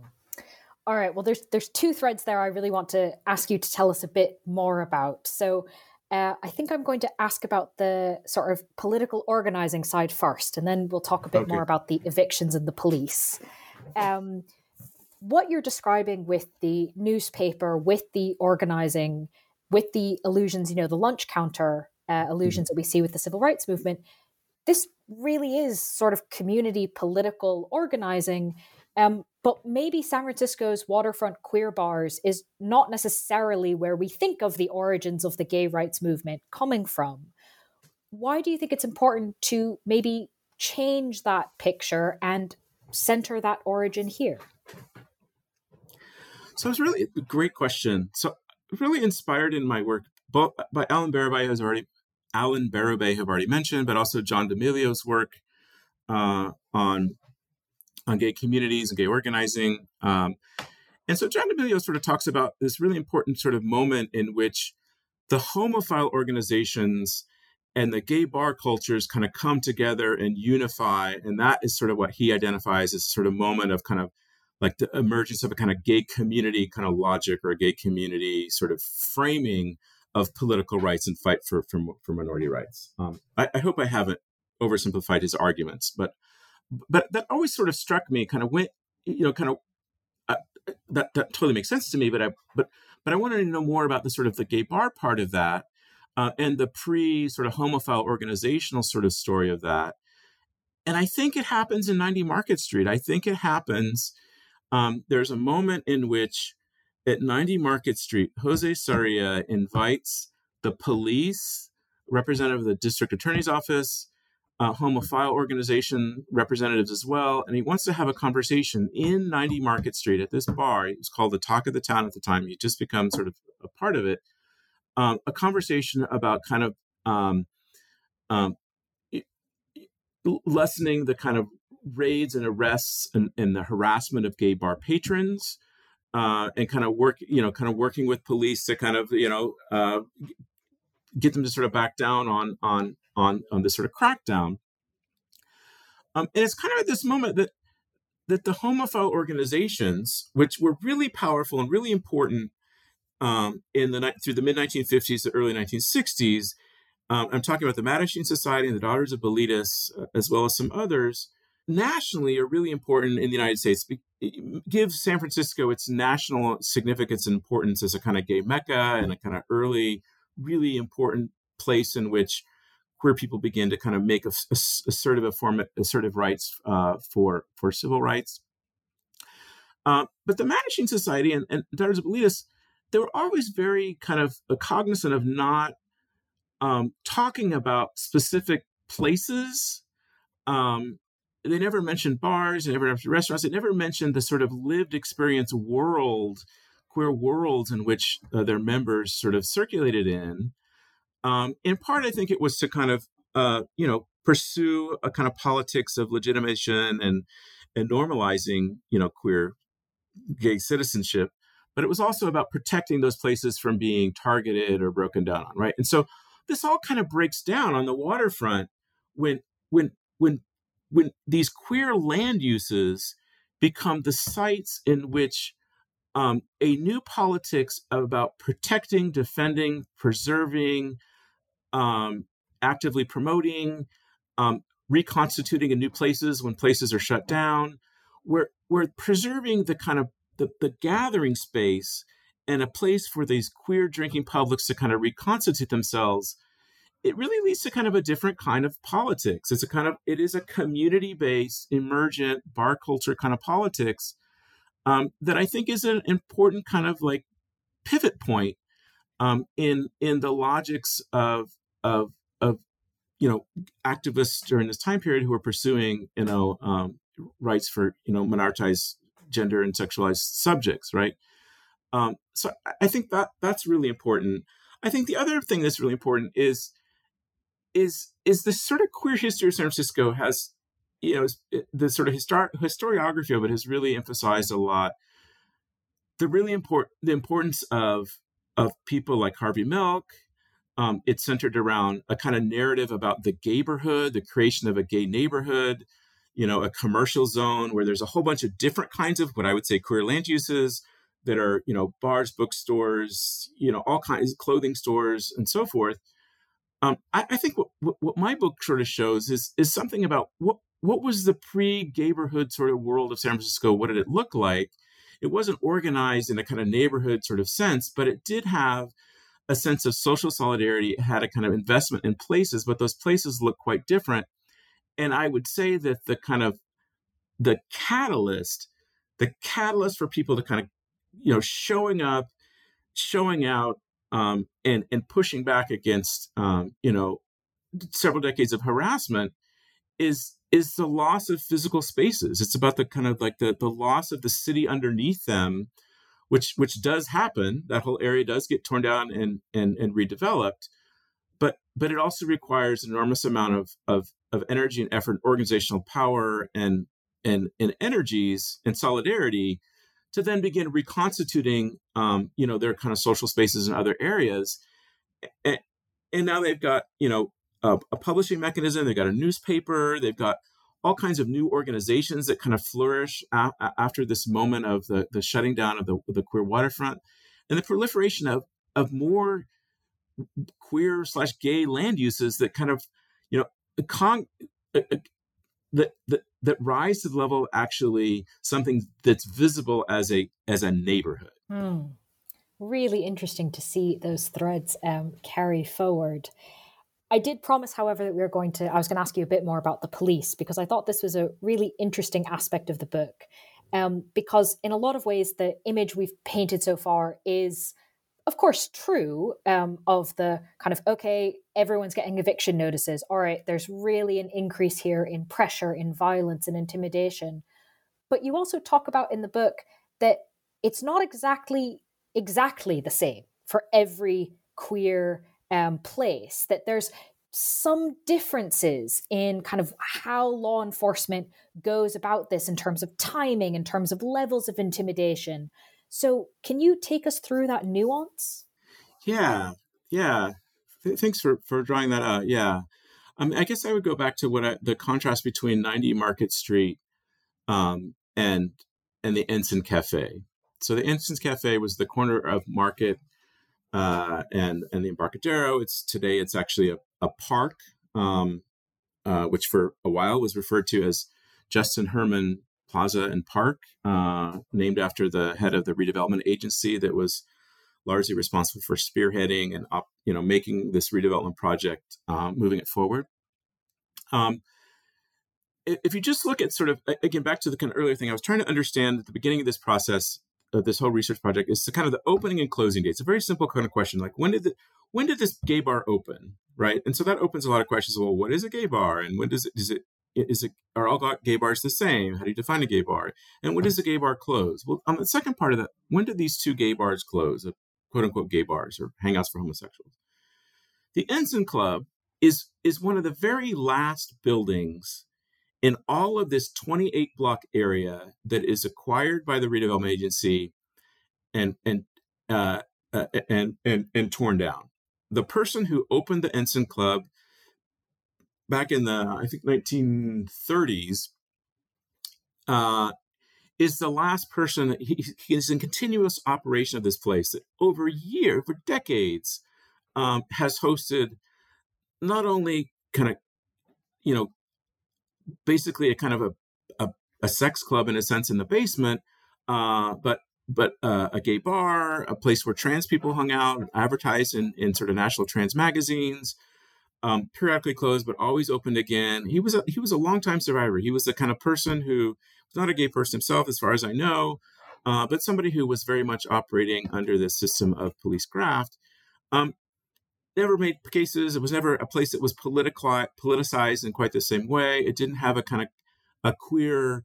All right. Well, there's there's two threads there I really want to ask you to tell us a bit more about. So, uh, I think I'm going to ask about the sort of political organizing side first, and then we'll talk a bit okay. more about the evictions and the police. Um, what you're describing with the newspaper, with the organizing, with the illusions, you know, the lunch counter uh, illusions mm-hmm. that we see with the civil rights movement, this really is sort of community political organizing um, but maybe San Francisco's waterfront queer bars is not necessarily where we think of the origins of the gay rights movement coming from. Why do you think it's important to maybe change that picture and center that origin here? So it's really a great question. So really inspired in my work both by Alan Berube has already Alan Berube have already mentioned, but also John D'Emilio's work uh, on on gay communities and gay organizing. Um, and so John D'Emilio sort of talks about this really important sort of moment in which the homophile organizations and the gay bar cultures kind of come together and unify. And that is sort of what he identifies as sort of moment of kind of like the emergence of a kind of gay community kind of logic or a gay community sort of framing of political rights and fight for for, for minority rights. Um, I, I, hope I haven't oversimplified his arguments, but but that always sort of struck me, kind of went, you know, kind of uh, that that totally makes sense to me. But I but but I wanted to know more about the sort of the gay bar part of that uh, and the pre sort of homophile organizational sort of story of that. And I think it happens in 90 Market Street. I think it happens. Um, there's a moment in which at 90 Market Street, Jose Sarria invites the police, representative of the district attorney's office, uh, homophile organization representatives as well, and he wants to have a conversation in 90 Market Street at this bar. It was called the Talk of the Town at the time. He just become sort of a part of it. Um, a conversation about kind of um, um, lessening the kind of raids and arrests and, and the harassment of gay bar patrons, uh, and kind of work, you know, kind of working with police to kind of, you know, uh, get them to sort of back down on on on on this sort of crackdown. Um, and it's kind of at this moment that that the homophile organizations, which were really powerful and really important um, in the through the mid 1950s to early 1960s, um, I'm talking about the Mattachine Society and the Daughters of Bilitis, uh, as well as some others, nationally are really important in the United States. Give San Francisco its national significance and importance as a kind of gay mecca and a kind of early, really important place in which queer people begin to kind of make a, a, assertive assertive rights uh, for for civil rights. Uh, but the Mattachine Society and, and Daughters of Bilitis, they were always very kind of cognizant of not um, talking about specific places um, they never mentioned bars, they never mentioned restaurants, they never mentioned the sort of lived experience world, queer worlds in which uh, their members sort of circulated in. Um, in part, I think it was to kind of, uh, you know, pursue a kind of politics of legitimation and and normalizing, you know, queer gay citizenship. But it was also about protecting those places from being targeted or broken down on, right? And so this all kind of breaks down on the waterfront when when when when these queer land uses become the sites in which um, a new politics about protecting, defending, preserving, um, actively promoting, um, reconstituting in new places when places are shut down. We're, we're preserving the kind of the, the gathering space and a place for these queer drinking publics to kind of reconstitute themselves it really leads to kind of a different kind of politics. It's a kind of it is a community based, emergent bar culture kind of politics um, that I think is an important kind of like pivot point um, in in the logics of of of you know activists during this time period who are pursuing you know um, rights for you know minoritized gender and sexualized subjects, right? Um, so I think that that's really important. I think the other thing that's really important is is is this sort of queer history of San Francisco has you know the sort of histor- historiography of it has really emphasized a lot the really important the importance of of people like Harvey Milk. Um, it's centered around a kind of narrative about the neighborhood, the creation of a gay neighborhood, you know, a commercial zone where there's a whole bunch of different kinds of what I would say queer land uses that are, you know, bars, bookstores, you know, all kinds, of clothing stores, and so forth. Um, I, I, think what, what, what my book sort of shows is is something about what what was the pre-neighborhood sort of world of San Francisco? What did it look like? It wasn't organized in a kind of neighborhood sort of sense, but it did have a sense of social solidarity. It had a kind of investment in places, but those places look quite different. And I would say that the kind of the catalyst, the catalyst for people to kind of, you know, showing up, showing out, um, and and pushing back against um, you know several decades of harassment is is the loss of physical spaces. It's about the kind of like the the loss of the city underneath them, which which does happen. That whole area does get torn down and and and redeveloped, but but it also requires an enormous amount of of of energy and effort, organizational power, and and and energies and solidarity to then begin reconstituting, um, you know, their kind of social spaces in other areas. And, and now they've got, you know, a, a publishing mechanism. They've got a newspaper. They've got all kinds of new organizations that kind of flourish a- after this moment of the, the shutting down of the, the queer waterfront and the proliferation of, of more queer slash gay land uses that kind of, you know, con- uh, uh, that, that that rise to the level of actually something that's visible as a as a neighborhood. Mm. Really interesting to see those threads um, carry forward. I did promise, however, that we were going to, I was going to ask you a bit more about the police because I thought this was a really interesting aspect of the book. Um, because in a lot of ways, the image we've painted so far is, of course, true um, of the kind of, okay, everyone's getting eviction notices. All right, there's really an increase here in pressure, in violence, and intimidation. But you also talk about in the book that it's not exactly exactly the same for every queer um, place, that there's some differences in kind of how law enforcement goes about this in terms of timing, in terms of levels of intimidation. So, can you take us through that nuance? Yeah, yeah. thanks for for drawing that out. Yeah, um, I guess I would go back to what I, the contrast between 90 Market Street um, and and the Ensign Cafe. So the Ensign Cafe was the corner of Market uh, and and the Embarcadero. It's today it's actually a, a park, um, uh, which for a while was referred to as Justin Herman Plaza and Park, uh, named after the head of the redevelopment agency that was largely responsible for spearheading and up, you know making this redevelopment project uh, moving it forward. Um, if you just look at sort of again back to the kind of earlier thing, I was trying to understand at the beginning of this process of this whole research project is to kind of the opening and closing dates. A very simple kind of question, like when did the when did this gay bar open, right? And so that opens a lot of questions. Well, what is a gay bar, and when does it is it is it are all gay bars the same? How do you define a gay bar? And when does a gay bar close? Well, on the second part of that, when did these two gay bars close? Uh, quote unquote gay bars or hangouts for homosexuals. The Ensign Club is is one of the very last buildings in all of this 28 block area that is acquired by the redevelopment agency and and uh, uh, and and and torn down. The person who opened the Ensign Club back in the I think 1930s uh, is the last person. He, he, is in continuous operation of this place that over a year, for decades, um, has hosted not only kind of you know basically a kind of a, a, a sex club in a sense in the basement, uh, but but uh, a gay bar, a place where trans people hung out, advertised in, in sort of national trans magazines, um, periodically closed but always opened again. He was a, he was a longtime survivor. He was the kind of person who was not a gay person himself, as far as I know, uh, but somebody who was very much operating under this system of police graft. Um, never made cases. It was never a place that was politicized in quite the same way. It didn't have a kind of a queer,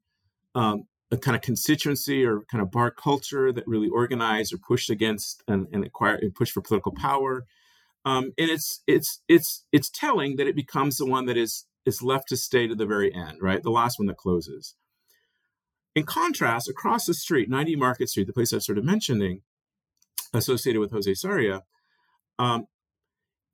um, a kind of constituency or kind of bar culture that really organized or pushed against and, and and pushed for political power. Um, and it's it's it's it's telling that it becomes the one that is is left to stay to the very end, right? The last one that closes. In contrast, across the street, 90 Market Street, the place I started mentioning, associated with Jose Sarria, um,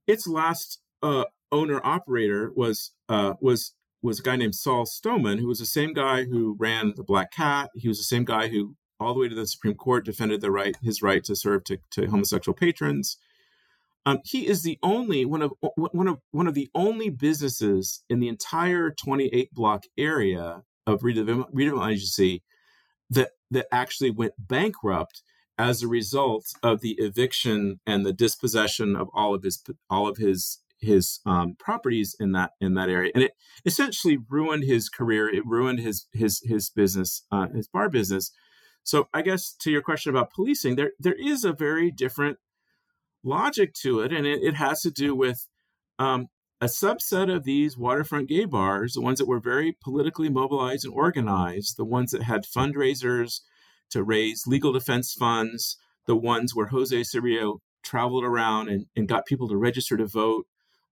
its last uh, owner operator was uh, was was a guy named Sol Stoumen, who was the same guy who ran the Black Cat. He was the same guy who, all the way to the Supreme Court, defended the right his right to serve to, to homosexual patrons. Um, he is the only one of one of one of the only businesses in the entire 28 block area of redevelopment agency that that actually went bankrupt as a result of the eviction and the dispossession of all of his all of his his um, properties in that in that area, and it essentially ruined his career. It ruined his his his business, uh, his bar business. So, I guess to your question about policing, there there is a very different logic to it, and it, it has to do with um, a subset of these waterfront gay bars, the ones that were very politically mobilized and organized, the ones that had fundraisers to raise legal defense funds, the ones where Jose Sarria traveled around and, and got people to register to vote,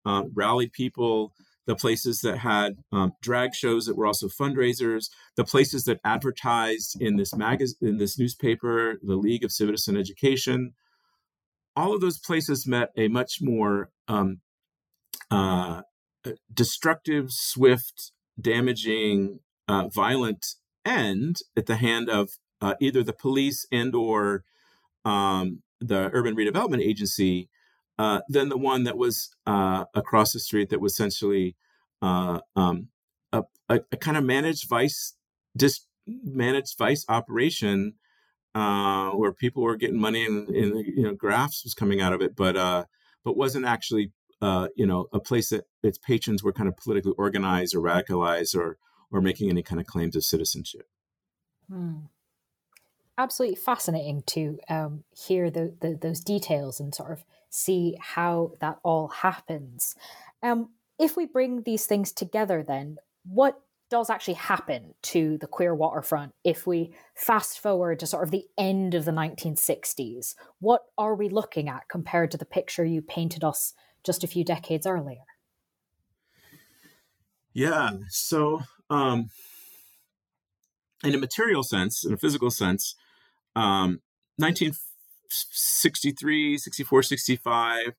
uh, rallied people, the places that had um, drag shows that were also fundraisers, the places that advertised in this magazine, in this newspaper, the League of Citizen Education. All of those places met a much more um, uh, destructive, swift, damaging, uh, violent end at the hand of uh, either the police and or um, the urban redevelopment agency uh, than the one that was uh, across the street that was essentially uh, um, a, a, a, kind of managed vice dis, managed vice operation uh, where people were getting money and, and, you know graphs was coming out of it, but uh, but wasn't actually you know a place that its patrons were kind of politically organized or radicalized or or making any kind of claims of citizenship. Hmm absolutely fascinating to um, hear the, the, those details and sort of see how that all happens. Um, if we bring these things together, then what does actually happen to the queer waterfront if we fast forward to sort of the end of the 1960s? What are we looking at compared to the picture you painted us just a few decades earlier? Yeah, so um, in a material sense, in a physical sense, um, 1963, 64, 65,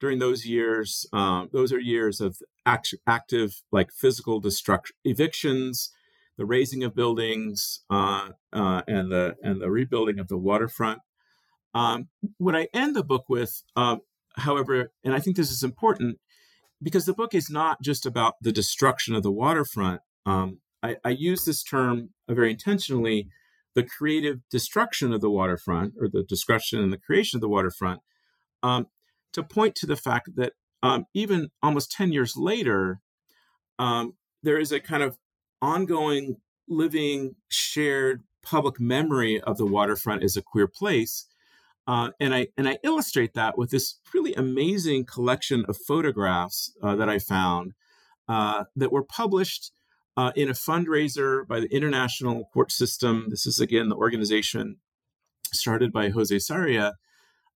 during those years, um, those are years of act- active, like physical destruction, evictions, the razing of buildings, uh, uh, and the and the rebuilding of the waterfront. Um, what I end the book with, uh, however, and I think this is important because the book is not just about the destruction of the waterfront. Um, I, I, use this term very intentionally the creative destruction of the waterfront or the destruction and the creation of the waterfront um, to point to the fact that um, even almost 10 years later, um, there is a kind of ongoing, living, shared public memory of the waterfront as a queer place. Uh, and I and I illustrate that with this really amazing collection of photographs uh, that I found uh, that were published uh, in a fundraiser by the International Court System. This is again the organization started by Jose Sarria.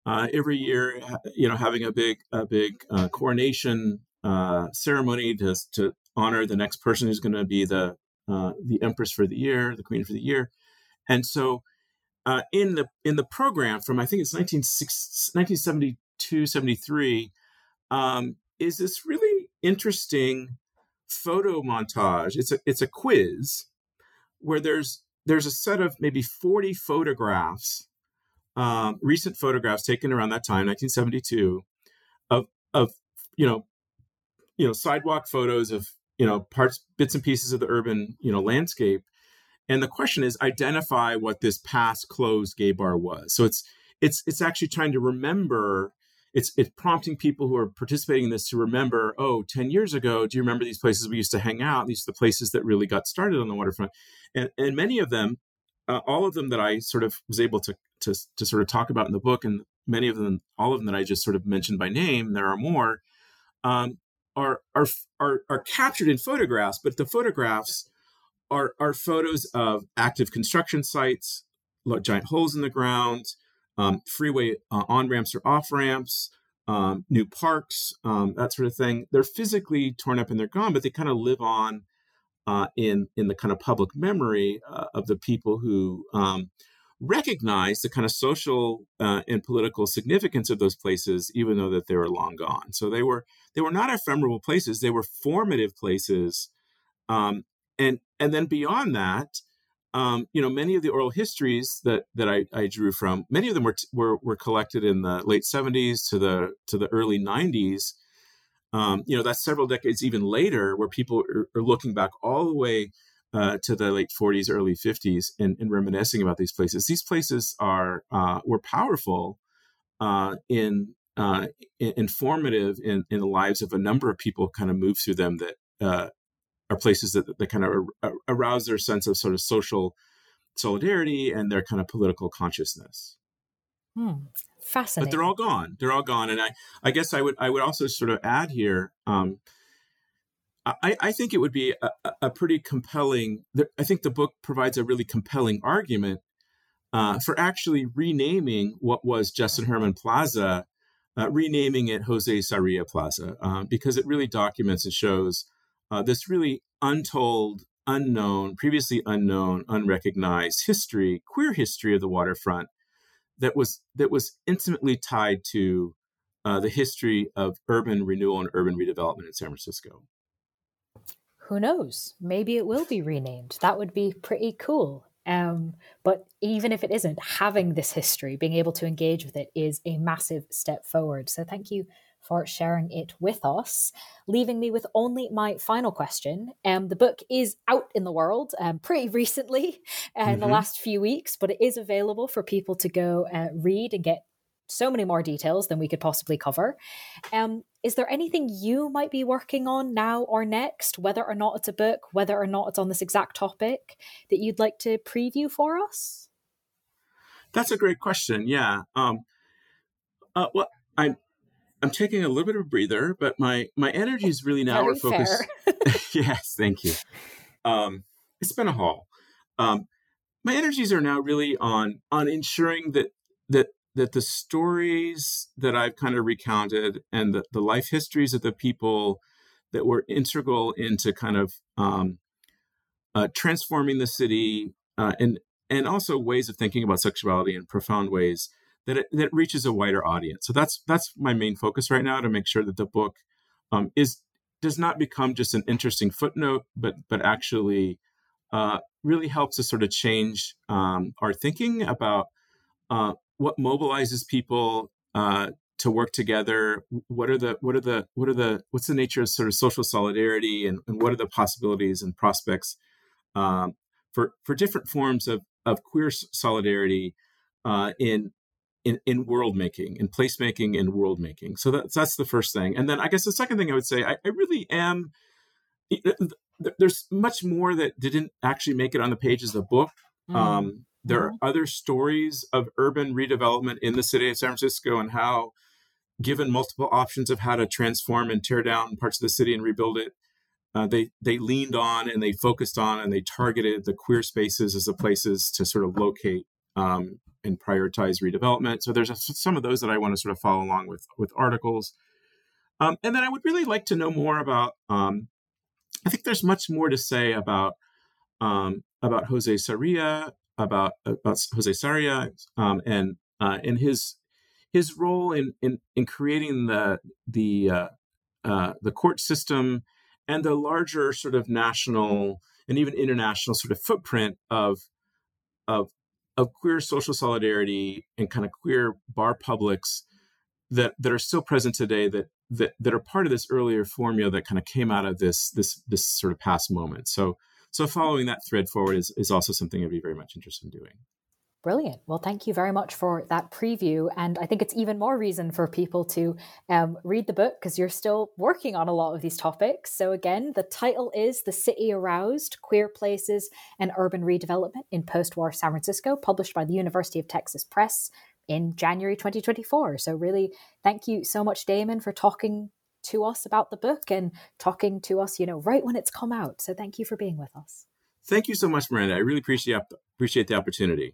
Uh, every year, you know, having a big a big uh, coronation uh, ceremony to to honor the next person who's going to be the uh, the empress for the year, the queen for the year, and so. Uh, in the in the program from I think it's 1972 73 um, is this really interesting photo montage. It's a it's a quiz where there's there's a set of maybe 40 photographs, um, recent photographs taken around that time, 1972, of of you know you know sidewalk photos of you know parts bits and pieces of the urban you know landscape and the question is identify what this past closed gay bar was so it's it's it's actually trying to remember it's it's prompting people who are participating in this to remember oh 10 years ago do you remember these places we used to hang out? These are the places that really got started on the waterfront. And and many of them uh, all of them that i sort of was able to, to to sort of talk about in the book and many of them all of them that i just sort of mentioned by name there are more um, are, are are are captured in photographs but the photographs are are photos of active construction sites giant holes in the ground um, freeway uh, on ramps or off ramps, um, new parks, um, that sort of thing. They're physically torn up and they're gone, but they kind of live on uh, in in the kind of public memory uh, of the people who um, recognize the kind of social uh, and political significance of those places, even though that they were long gone. So they were they were not ephemeral places; they were formative places. Um, and and then beyond that, um, you know, many of the oral histories that that I, I drew from, many of them were, were, were collected in the late '70s to the to the early '90s. Um, you know, that's several decades even later, where people are, are looking back all the way uh, to the late 40s, early 50s, and, and, reminiscing about these places. These places are uh, were powerful uh, in, uh, informative in, in the lives of a number of people. Kind of moved through them that uh, are places that, that kind of arouse their sense of sort of social solidarity and their kind of political consciousness. Hmm. Fascinating. But they're all gone. They're all gone. And I, I guess I would I would also sort of add here. Um, I, I think it would be a, a pretty compelling. I think the book provides a really compelling argument uh, for actually renaming what was Justin Herman Plaza, uh, renaming it Jose Sarria Plaza, uh, because it really documents and shows uh, this really untold, unknown, previously unknown, unrecognized history, queer history of the waterfront that was that was intimately tied to uh, the history of urban renewal and urban redevelopment in San Francisco. Who knows? Maybe it will be renamed. That would be pretty cool. Um, but even if it isn't, having this history, being able to engage with it is a massive step forward. So thank you for sharing it with us, leaving me with only my final question. Um, the book is out in the world um, pretty recently, uh, in mm-hmm. the last few weeks, but it is available for people to go uh, read and get so many more details than we could possibly cover. Um, is there anything you might be working on now or next, whether or not it's a book, whether or not it's on this exact topic, that you'd like to preview for us? That's a great question. Yeah. Um, uh, well, I'm I'm taking a little bit of a breather, but my my energy is really now are focused. yes, thank you. Um, it's been a haul. Um, my energies are now really on on ensuring that that that the stories that I've kind of recounted and the, the life histories of the people that were integral into kind of um, uh, transforming the city uh, and and also ways of thinking about sexuality in profound ways that it, that reaches a wider audience. So that's that's my main focus right now to make sure that the book um, is does not become just an interesting footnote, but but actually uh, really helps to sort of change um, our thinking about uh, what mobilizes people uh, to work together. What are the what are the what are the what's the nature of sort of social solidarity, and, and what are the possibilities and prospects um, for for different forms of of queer solidarity uh, in in, in world making, in placemaking, and world making. So that's that's the first thing. And then I guess the second thing I would say, I, I really am. There's much more that didn't actually make it on the pages of the book. Mm. Um, there are mm-hmm. other stories of urban redevelopment in the city of San Francisco and how, given multiple options of how to transform and tear down parts of the city and rebuild it, uh, they they leaned on and they focused on and they targeted the queer spaces as the places to sort of locate um, and prioritize redevelopment. So there's a, some of those that I want to sort of follow along with with articles. Um, and then I would really like to know more about. Um, I think there's much more to say about um, about Jose Sarria, about about Jose Sarria, um, and uh, and his his role in in, in creating the the uh, uh, the court system and the larger sort of national and even international sort of footprint of of of queer social solidarity and kind of queer bar publics that that are still present today that that that are part of this earlier formula that kind of came out of this this this sort of past moment. So so following that thread forward is is also something I'd be very much interested in doing. Brilliant. Well, thank you very much for that preview. And I think it's even more reason for people to um, read the book because you're still working on a lot of these topics. So, again, the title is The City Aroused Queer Places and Urban Redevelopment in Post War San Francisco, published by the University of Texas Press in January 2024. So, really, thank you so much, Damon, for talking to us about the book and talking to us, you know, right when it's come out. So, thank you for being with us. Thank you so much, Miranda. I really appreciate appreciate the opportunity.